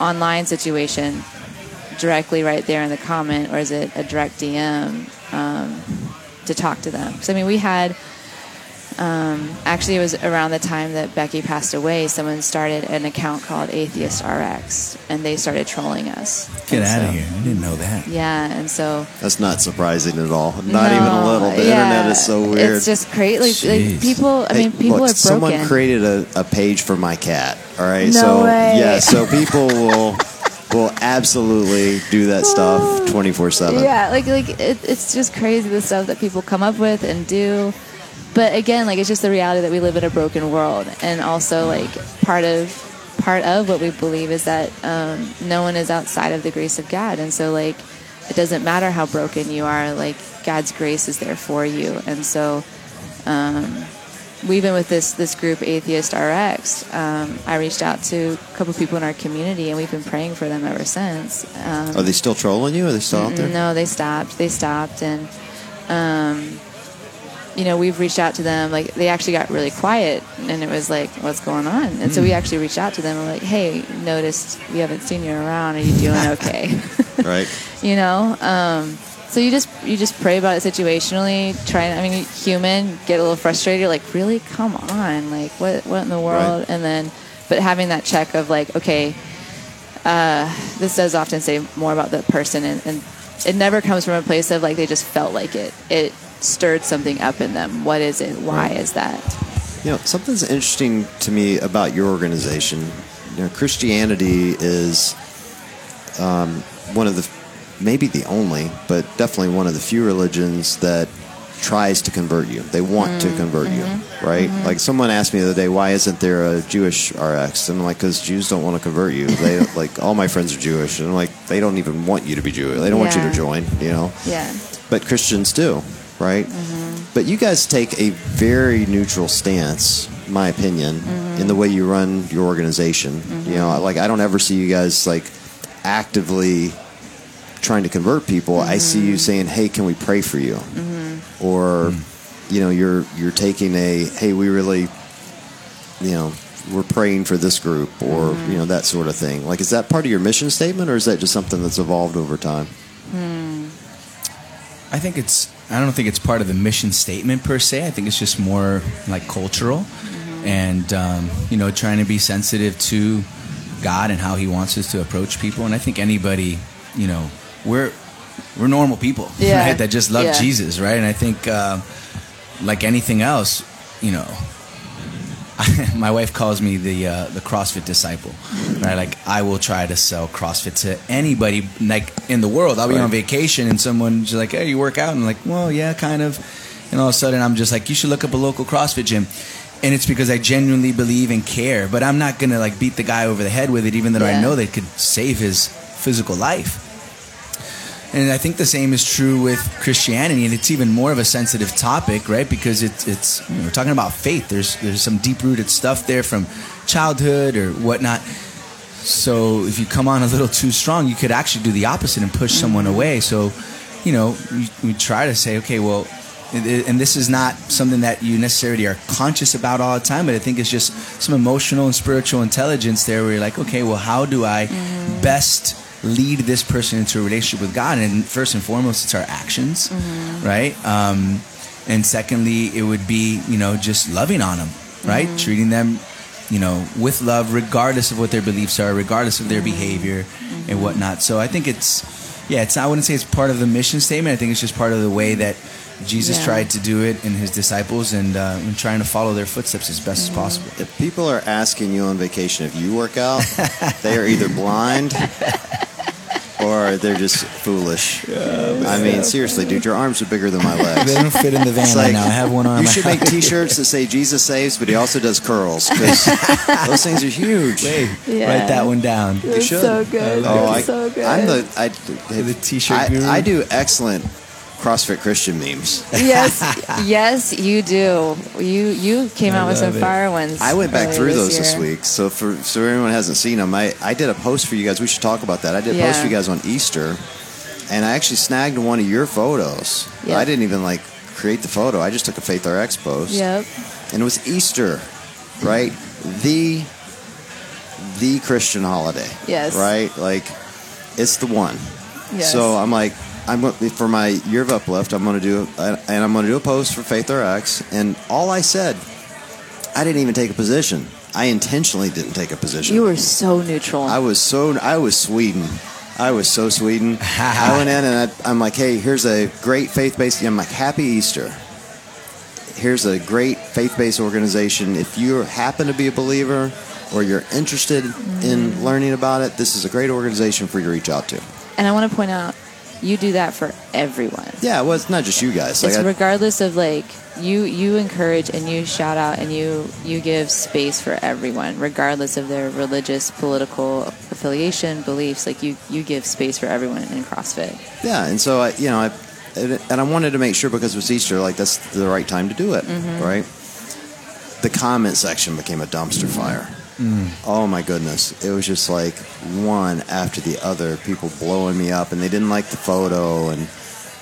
online situation directly right there in the comment, or is it a direct DM um, to talk to them? Because I mean, we had um, actually it was around the time that Becky passed away. Someone started an account called Atheist RX, and they started trolling us. Get And out of here. I didn't know that. Yeah, and so that's not surprising at all not even a little the yeah, internet is so weird It's just crazy. Like, like people, I Hey, mean, people look, are Someone created a, a page for my cat. All right, No so way. yeah, so *laughs* people will will absolutely do that stuff *sighs* twenty four seven. Yeah, like like it, it's just crazy the stuff that people come up with and do. But again, like it's just the reality that we live in a broken world, and also like part of part of what we believe is that um, no one is outside of the grace of God, and so like it doesn't matter how broken you are, like God's grace is there for you, and so. Um, We've been with this this group, Atheist RX. Um, I reached out to a couple people in our community, and we've been praying for them ever since. Um, Are they still trolling you? Are they still out there? no, they stopped. They stopped, and um, you know, we've reached out to them. Like they actually got really quiet, and it was like, "What's going on?" And so we actually reached out to them and like, "Hey, noticed we haven't seen you around. Are you doing *laughs* okay?" Right. *laughs* you know. Um, so you just you just pray about it situationally. Try. I mean, human get a little frustrated. You're like, really? Come on! Like, what what in the world? Right. And then, but having that check of like, okay, uh, this does often say more about the person, and, and it never comes from a place of like they just felt like it. It stirred something up in them. What is it? Why is that? You know, something's interesting to me about your organization. You know, Christianity is um, one of the, maybe the only, but definitely one of the few religions that tries to convert you. They want to mm-hmm. convert you, mm-hmm. right? Mm-hmm. Like someone asked me the other day, why isn't there a Jewish RX? And I'm like, because Jews don't want to convert you. They *laughs* like all my friends are Jewish, and I'm like, they don't even want you to be Jewish. They don't want you to join. You know Yeah. but Christians do, right? Mm-hmm. But you guys take a very neutral stance, my opinion, in the mm-hmm. way you run your organization. You know, mm-hmm. like I don't ever see you guys like actively trying to convert people. I see you saying, "Hey, can we pray for you?" Or, you know, you're you're taking a, "Hey, we really, you know." We're praying for this group, or you know that sort of thing. Like, is that part of your mission statement, or is that just something that's evolved over time? Hmm. I think it's. I don't think it's part of the mission statement per se. I think it's just more like cultural, and um, you know, trying to be sensitive to God and how He wants us to approach people. And I think anybody, you know, we're we're normal people, *laughs* Yeah. right? That just love Yeah. Jesus, right? And I think, uh, like anything else, you know, *laughs* my wife calls me the uh, the CrossFit disciple, right? Like I will try to sell CrossFit to anybody like in the world. I'll be Right. on vacation and someone's like, "Hey, you work out?" And I'm like, "Well, yeah, kind of." And all of a sudden, I'm just like, "You should look up a local CrossFit gym." And it's because I genuinely believe and care, but I'm not gonna like beat the guy over the head with it, even though I know that it could save his physical life. And I think the same is true with Christianity, and it's even more of a sensitive topic, right? Because it's it's you know, we're talking about faith. There's there's some deep rooted stuff there from childhood or whatnot. So if you come on a little too strong, you could actually do the opposite and push someone mm-hmm. away. So, you know, we, we try to say, okay, well, and and this is not something that you necessarily are conscious about all the time, but I think it's just some emotional and spiritual intelligence there where you're like, okay, well, how do I mm-hmm. best lead this person into a relationship with God? And first and foremost, it's our actions, mm-hmm. right? Um, and secondly, it would be, you know, just loving on them, right? Mm-hmm. Treating them, you know, with love, regardless of what their beliefs are, regardless of their mm-hmm. behavior and whatnot. So I think it's, yeah, it's. I wouldn't say it's part of the mission statement. I think it's just part of the way that Jesus Yeah. tried to do it in his disciples and, uh, and trying to follow their footsteps as best as possible. If people are asking you on vacation if you work out, they are either blind *laughs* or they're just foolish. I mean, seriously, dude, your arms are bigger than my legs. They don't fit in the van It's right now. I have one arm. You should make T-shirts that say "Jesus saves," but he also does curls because those things are huge. Hey, Yeah. write that one down. It's should. so good. Oh, I, It's so good. I'm the I, the t-shirt I. I do excellent CrossFit Christian memes. yes, *laughs* yes, you do. You you came I out with some it. fire ones. I went back through those this year. week. So for so everyone hasn't seen them, I, I did a post for you guys. We should talk about that. I did a post for you guys on Easter, and I actually snagged one of your photos. Yep. I didn't even like create the photo. I just took a Faith RX post. Yep. And it was Easter, right? The the Christian holiday. Yes. Right? Like it's the one. Yes. So I'm like, I'm for my year of uplift. I'm going to do, and I'm going to do a post for Faith RX. And all I said, I didn't even take a position. I intentionally didn't take a position. You were so neutral. I was so, I was Sweden. I was so Sweden. *laughs* I went in and I, I'm like, hey, here's a great faith-based. I'm like, happy Easter. Here's a great faith-based organization. If you happen to be a believer or you're interested in mm-hmm. learning about it, this is a great organization for you to reach out to. and I want to point out, you do that for everyone. Yeah, well, it's not just you guys. Like, it's I- regardless of like you you encourage and you shout out and you you give space for everyone regardless of their religious political affiliation beliefs like you you give space for everyone in CrossFit Yeah, and so I, you know, I, and I wanted to make sure because it was Easter, like that's the right time to do it, mm-hmm. right? The comment section became a dumpster fire. Oh my goodness, it was just like one after the other, people blowing me up, and they didn't like the photo, and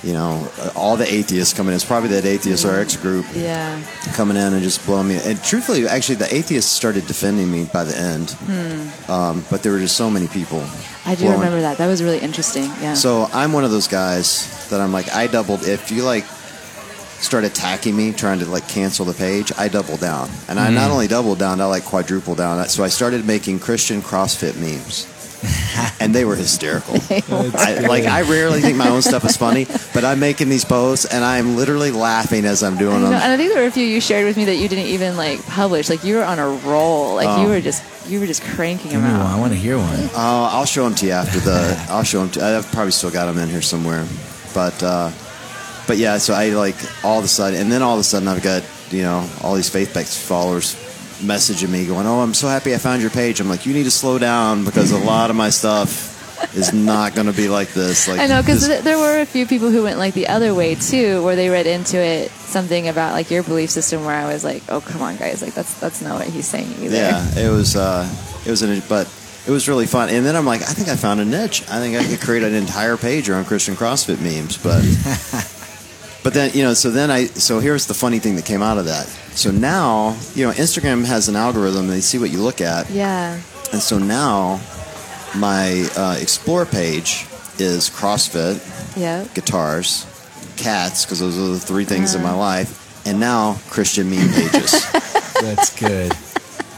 you know, all the atheists coming in. It's probably that atheist RX group yeah coming in and just blowing me. And truthfully, actually, the atheists started defending me by the end, um, but there were just so many people. I do blowing- remember that that was really interesting yeah so I'm one of those guys that I'm like, I doubled. If you like start attacking me, trying to like cancel the page, I double down. And I not only doubled down, I like quadruple down. So I started making Christian CrossFit memes. and they were hysterical. *laughs* I, like I rarely think my own stuff is funny, but I'm making these posts and I'm literally laughing as I'm I doing know, them. and I think there were a few you shared with me that you didn't even like publish. Like you were on a roll. Like you Oh. were just you were just cranking them me one. I want to hear one. Oh, I'll show them to you after the. *laughs* I'll show them. To, I've probably still got them in here somewhere, but uh, but yeah. So I like all of a sudden, and then all of a sudden, I've got you know all these faith-based followers messaging me, going, "Oh, I'm so happy I found your page." I'm like, "You need to slow down because a lot of my stuff is not going to be like this." Like I know because this- th- there were a few people who went like the other way too, where they read into it something about like your belief system. Where I was like, "Oh, come on, guys! Like that's that's not what he's saying either." Yeah, it was. Uh, it was an, but it was really fun. And then I'm like, I think I found a niche. I think I could create an entire page around Christian CrossFit memes. But *laughs* but then you know, so then I so here's the funny thing that came out of that. So now you know, Instagram has an algorithm. They see what you look at, Yeah. and so now my uh, explore page is CrossFit, yeah guitars, cats, because those are the three things in my life, and now Christian meme pages. *laughs* That's good.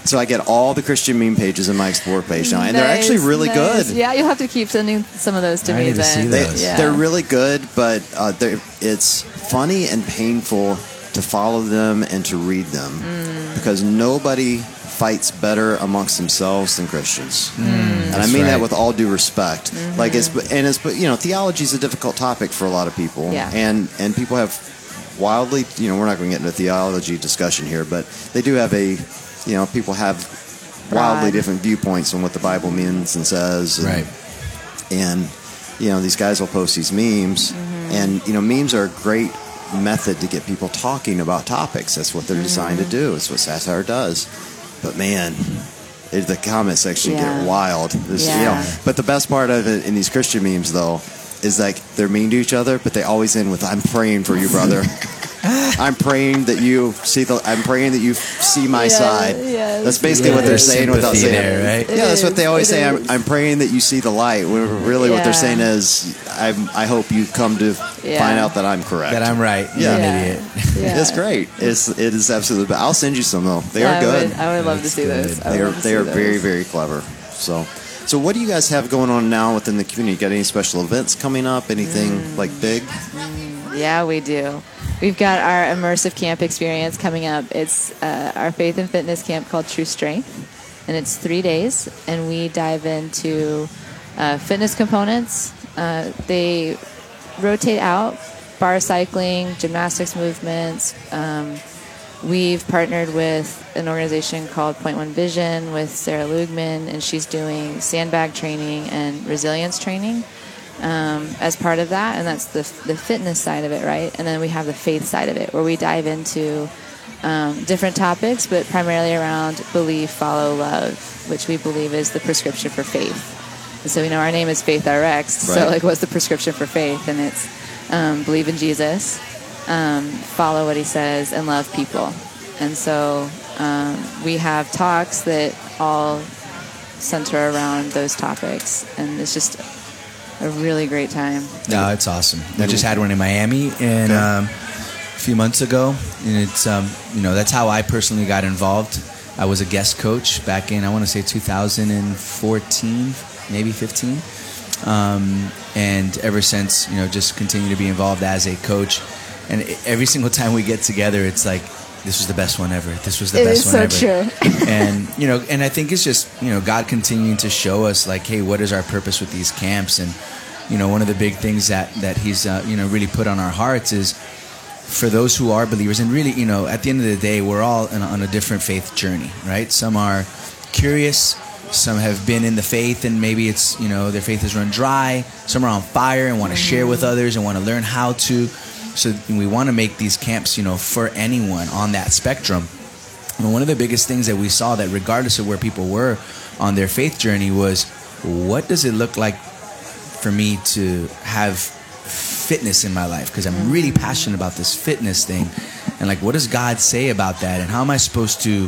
So I get all the Christian meme pages in my Explore page now, and they're actually really nice. good. Yeah, you'll have to keep sending some of those to I me need to then. see They, those. Yeah. They're really good, but uh, they're, it's funny and painful to follow them and to read them mm. because nobody fights better amongst themselves than Christians, mm. and I mean that with all due respect. Mm-hmm. Like it's and it's but you know theology is a difficult topic for a lot of people, Yeah. and and people have wildly you know we're not going to get into a theology discussion here, but they do have a you know people have wildly different viewpoints on what the Bible means and says, and, Right. and you know these guys will post these memes Mm-hmm. And you know memes are a great method to get people talking about topics that's what they're designed to Mm-hmm. do it's what satire does but man it, the comment section Yeah. get wild you Yeah. know, but the best part of it in these christian memes though is like they're mean to each other but they always end with i'm praying for you brother *laughs* *laughs* i'm praying that you see the i'm praying that you see my Yeah, side yes. that's basically Yeah, what they're saying without saying there, right? yeah, that's what they always say. I'm. I'm praying that you see the light. When Really, what they're saying is, I'm, I hope you come to Yeah. find out that I'm correct. That I'm right. Yeah. You're Yeah. an idiot. Yeah. It's great. It's it is absolutely. I'll send you some though. They Yeah, are I good. would, I would love to see good. those. They are they see are those. very very clever. So. So what do you guys have going on now within the community? Got any special events coming up? Anything Mm. like big? Yeah, we do. We've got our immersive camp experience coming up. It's uh, our faith and fitness camp called True Strength, and it's three days, and we dive into uh, fitness components. Uh, they rotate out bar cycling, gymnastics movements. Um, we've partnered with an organization called Point One Vision with Sarah Lugman, and she's doing sandbag training and resilience training um, as part of that, and that's the the fitness side of it, right? And then we have the faith side of it, where we dive into um, different topics, but primarily around believe, follow, love, which we believe is the prescription for faith. And so, you know, our name is Faith RX. So, like, what's the prescription for faith? And it's um, believe in Jesus, um, follow what he says, and love people. And so, um, we have talks that all center around those topics, and it's just a really great time. No, it's awesome. I just had one in Miami and um, a few months ago, and it's um, you know that's how I personally got involved. I was a guest coach back in I want to say 2014, maybe 15, um, and ever since you know just continue to be involved as a coach. And every single time we get together, it's like this was the best one ever. This was the It best is one so ever true. *laughs* and you know and i think it's just you know god continuing to show us like hey what is our purpose with these camps and you know one of the big things that that he's uh, you know really put on our hearts is for those who are believers and really you know at the end of the day we're all on on a different faith journey right some are curious some have been in the faith and maybe it's you know their faith has run dry some are on fire and want to share with others and want to learn how to so we want to make these camps you know for anyone on that spectrum. And one of the biggest things that we saw that regardless of where people were on their faith journey was what does it look like for me to have fitness in my life? Because I'm mm. really passionate about this fitness thing. And like what does God say about that? And how am I supposed to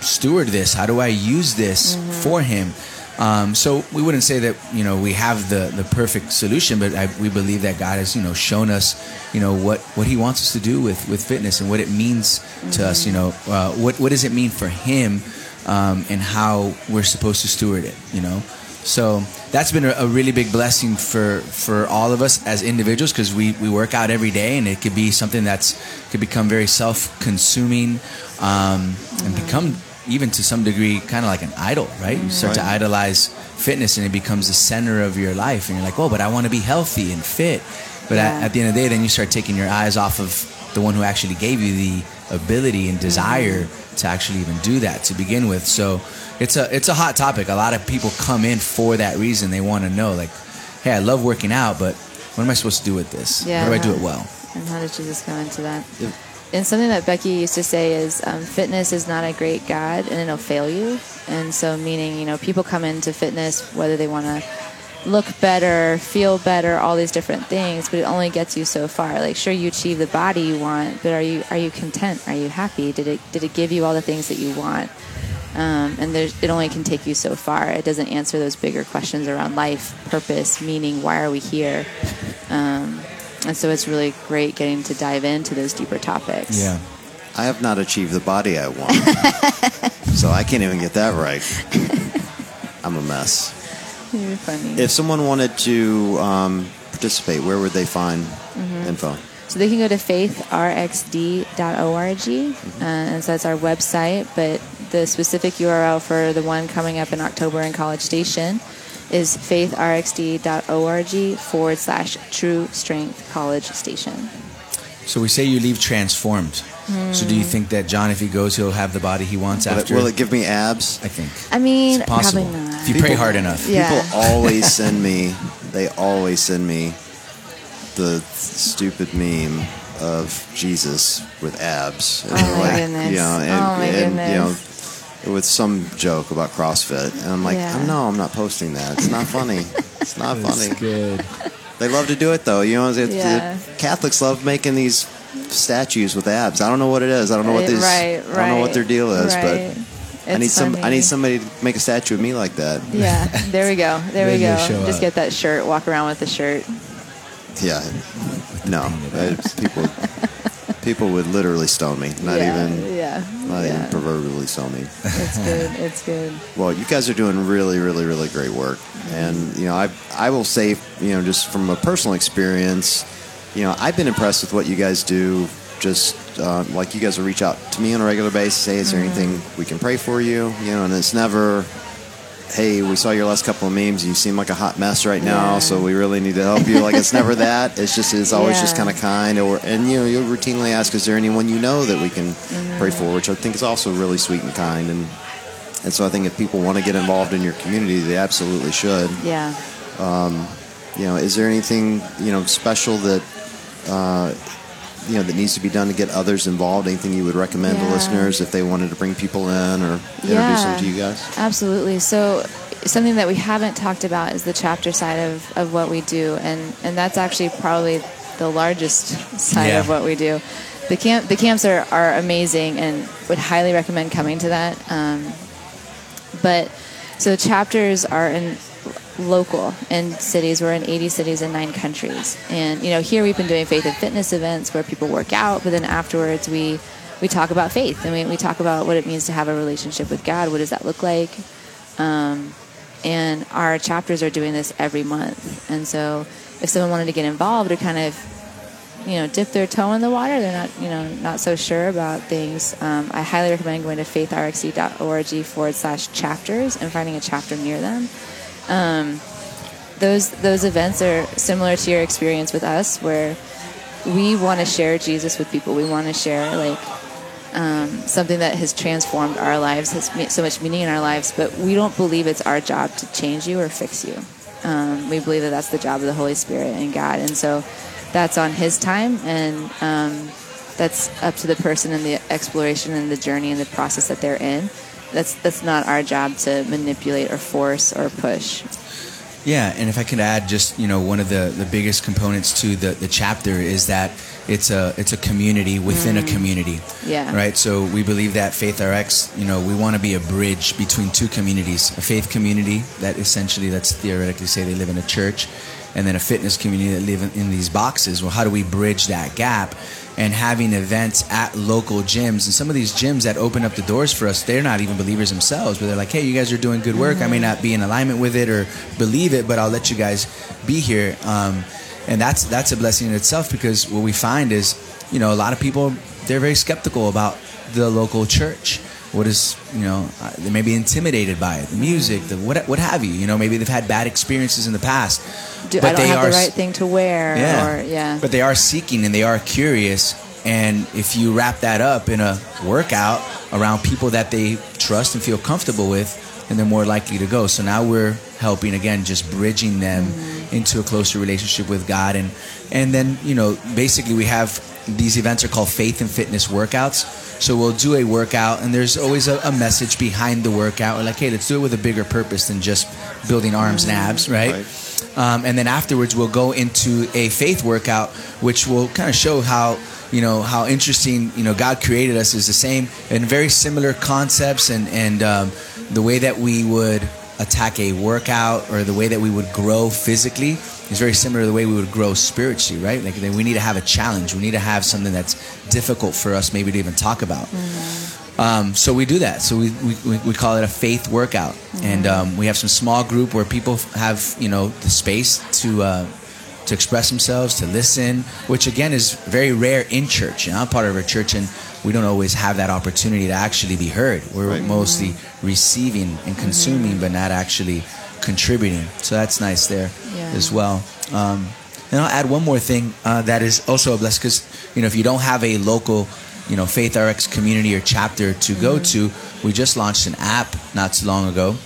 steward this? How do I use this mm-hmm. for him um, so we wouldn't say that you know we have the, the perfect solution, but I, we believe that God has you know shown us you know what, what He wants us to do with, with fitness and what it means to us. You know uh, what what does it mean for Him um, and how we're supposed to steward it. You know, so that's been a, a really big blessing for for all of us as individuals because we, we work out every day and it could be something that's could become very self consuming um, and become even to some degree kind of like an idol right? You start to idolize fitness and it becomes the center of your life and you're like oh but i want to be healthy and fit. But at, Yeah. at the end of the day then you start taking your eyes off of the one who actually gave you the ability and desire to actually even do that to begin with. So it's a it's a hot topic. A lot of people come in for that reason. They want to know like hey i love working out but what am i supposed to do with this? Yeah. how do i do it well? And how did Jesus come into that? And something that Becky used to say is um, fitness is not a great God and it'll fail you. And so, meaning, you know, people come into fitness whether they want to look better, feel better, all these different things, but it only gets you so far. Like, sure, you achieve the body you want, but are you are you content? Are you happy? Did it did it give you all the things that you want? Um, and it only can take you so far. It doesn't answer those bigger questions around life, purpose, meaning. Why are we here? Um, and so it's really great getting to dive into those deeper topics. yeah I have not achieved the body I want, *laughs* so I can't even get that right. I'm a mess. You're funny. If someone wanted to um, participate, where would they find Mm-hmm. info? So they can go to faithrxd.org, uh, and so that's our website. But the specific URL for the one coming up in October in College Station is faithrxd.org forward slash True Strength College Station. So we say you leave transformed. So do you hmm. think that John, if he goes, he'll have the body he wants Will it, after? will it give me abs? I think. I mean, It's possible. probably not. If you pray hard enough. Yeah. People *laughs* always send me. They always send me the stupid meme of Jesus with abs. And Oh, they're my goodness. You know, and, Oh, my and, you know, goodness. With some joke about CrossFit, and I'm like, Yeah. no, I'm not posting that. It's not funny. It's not funny. good. They love to do it though. You know, it, Yeah. it- Catholics love making these statues with abs. I don't know what it is. I don't know what these. Right, I don't know what their deal is, right. but I It's need some. I need somebody to make a statue of me like that. Yeah, *laughs* there we go. There we go. Just up. get that shirt, walk around with the shirt. Yeah. No. People. People would literally stone me. Not yeah, even. Yeah. Not yeah. even proverbially stone me. It's good. It's good. *laughs* Well, you guys are doing really, really, really great work, and you know, I I will say, you know, just from a personal experience, you know, I've been impressed with what you guys do. Just uh, like you guys will reach out to me on a regular basis, say, is there anything we can pray for you? You know, and it's never, hey, we saw your last couple of memes. You seem like a hot mess right now, Yeah. so we really need to help you. Like it's never that. It's just it's always just kind of kind. Or and you know, you'll routinely ask, is there anyone you know that we can pray for? Which I think is also really sweet and kind and. And so I think if people want to get involved in your community, they absolutely should. Yeah. You know, is there anything you know special that uh, you know that needs to be done to get others involved? Anything you would recommend to listeners if they wanted to bring people in or introduce Yeah. them to you guys? Absolutely. So something that we haven't talked about is the chapter side of, of what we do and, and that's actually probably the largest side Yeah. of what we do. The camp the camps are, are amazing and would highly recommend coming to that. Um, but so chapters are in local in cities. We're in 80 cities in nine countries. And you know, here we've been doing faith and fitness events where people work out, but then afterwards we we talk about faith and we, we talk about what it means to have a relationship with God. What does that look like? Um, and our chapters are doing this every month. And so if someone wanted to get involved or kind of you know dip their toe in the water they're not you know not so sure about things um, i highly recommend going to faithrxd.org forward slash chapters and finding a chapter near them um, those those events are similar to your experience with us where we want to share jesus with people. We want to share like um, something that has transformed our lives has made so much meaning in our lives but we don't believe it's our job to change you or fix you. Um, we believe that that's the job of the holy spirit and god and so that's on his time and um, that's up to the person and the exploration and the journey and the process that they're in that's that's not our job to manipulate or force or push Yeah, and if I could add, just you know, one of the, the biggest components to the, the chapter is that it's a it's a community within a mm. community. Yeah. Right. So we believe that Faith RX, you know, we want to be a bridge between two communities: a faith community that essentially, let's theoretically say, they live in a church, and then a fitness community that live in, in these boxes. Well, how do we bridge that gap? And having events at local gyms, and some of these gyms that open up the doors for us, they're not even believers themselves, but they're like, "Hey, you guys are doing good work. I may not be in alignment with it or believe it, but I'll let you guys be here." Um, and that's that's a blessing in itself because what we find is, you know, a lot of people they're very skeptical about the local church. What is you know they may be intimidated by it, the music, the what what have you. You know, maybe they've had bad experiences in the past, Do, but they are the right thing to wear yeah. or yeah But they are seeking and they are curious. And if you wrap that up in a workout around people that they trust and feel comfortable with, then they're more likely to go. So now we're helping again, just bridging them mm-hmm. into a closer relationship with God. And and then you know, basically we have these events are called faith and fitness workouts. So we'll do a workout, and there's always a, a message behind the workout. We're like, hey, let's do it with a bigger purpose than just building arms and abs, right? Right. Um, and then afterwards, we'll go into a faith workout, which will kind of show how you know how interesting you know God created us is the same and very similar concepts and and um, the way that we would attack a workout or the way that we would grow physically is very similar to the way we would grow spiritually, right? Like we need to have a challenge. We need to have something that's difficult for us maybe to even talk about. Um, so we do that. So we, we, we call it a faith workout, and um, we have some small group where people have you know the space to uh, to express themselves, to listen, which again is very rare in church. You know, I'm part of a church and we don't always have that opportunity to actually be heard. We're Right. mostly receiving and consuming, but not actually contributing. So that's nice there Yeah. as well. Um, and I'll add one more thing uh, that is also a blessing because you know if you don't have a local, you know, Faith RX community or chapter to go to, we just launched an app not too long ago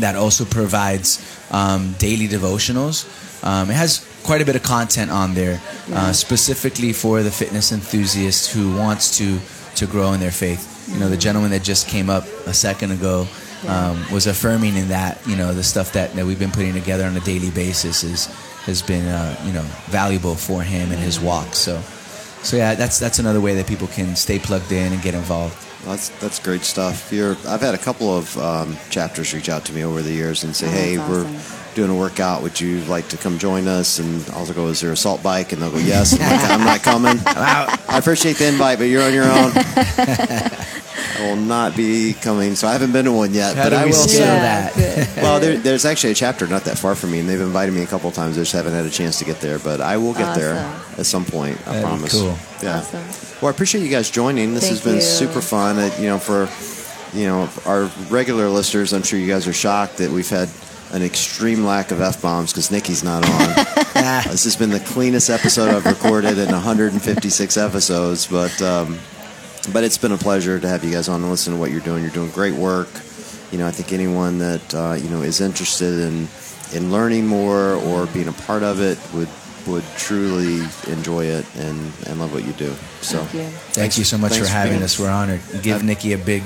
that also provides um, daily devotionals. Um, it has quite a bit of content on there, uh, specifically for the fitness enthusiast who wants to to grow in their faith. You know, the gentleman that just came up a second ago um, was affirming in that you know the stuff that, that we've been putting together on a daily basis is has been uh, you know valuable for him in his walk. So, so yeah, that's that's another way that people can stay plugged in and get involved. That's that's great stuff. You're, I've had a couple of um, chapters reach out to me over the years and say, Oh, "Hey, that's we're doing a workout. Would you like to come join us?" And I'll go, "Is there assault bike?" And they'll go, "Yes." I'm, like, I'm not coming. *laughs* I appreciate the invite, but you're on your own. *laughs* I will not be coming, so I haven't been to one yet. How but do I we will. scale soon. that? good. *laughs* Well, there, there's actually a chapter not that far from me, and they've invited me a couple of times. I just haven't had a chance to get there, but I will get there at some point. I That'd promise. cool. Yeah. Awesome. Well, I appreciate you guys joining. This Thank has been you. super fun. Uh, you know, for you know our regular listeners, I'm sure you guys are shocked that we've had an extreme lack of f bombs because Nikki's not on. *laughs* This has been the cleanest episode I've recorded in 156 episodes, but um, but it's been a pleasure to have you guys on and listen to what you're doing. You're doing great work. You know, I think anyone that uh, you know is interested in in learning more or being a part of it would would truly enjoy it and, and love what you do. So Thank you. Thank you so much Thanks for for having being- us. We're honored. Give Uh, Nikki a big,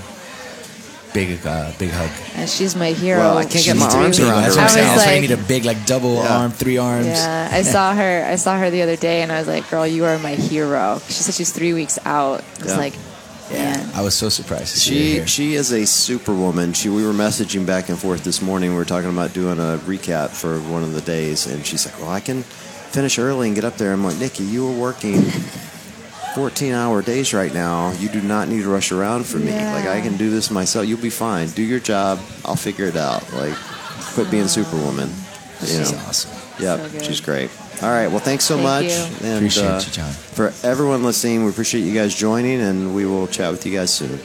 big, uh, big hug. And she's my hero. Well, I can't get my She's arms three around her That's what I'm right I saying. now. was That's why you need a big, like double Yeah. arm, three arms. Yeah, I *laughs* saw her. I saw her the other day, and I was like, "Girl, you are my hero." She said she's three weeks out. I was Yeah. like, "Man, I was so surprised to see She here. she is a superwoman. She we were messaging back and forth this morning. We were talking about doing a recap for one of the days, and she's like, "Well, I can finish early and get up there." I'm like, "Nikki, you are working 14 hour days right now. You do not need to rush around for me. Yeah. Like I can do this myself. You'll be fine. Do your job. I'll figure it out. Like quit being superwoman." You She's know. awesome. Yep, So she's great. All right, well, thanks so Thank much. you. And, Appreciate uh, you, John. For everyone listening, we appreciate you guys joining, and we will chat with you guys soon.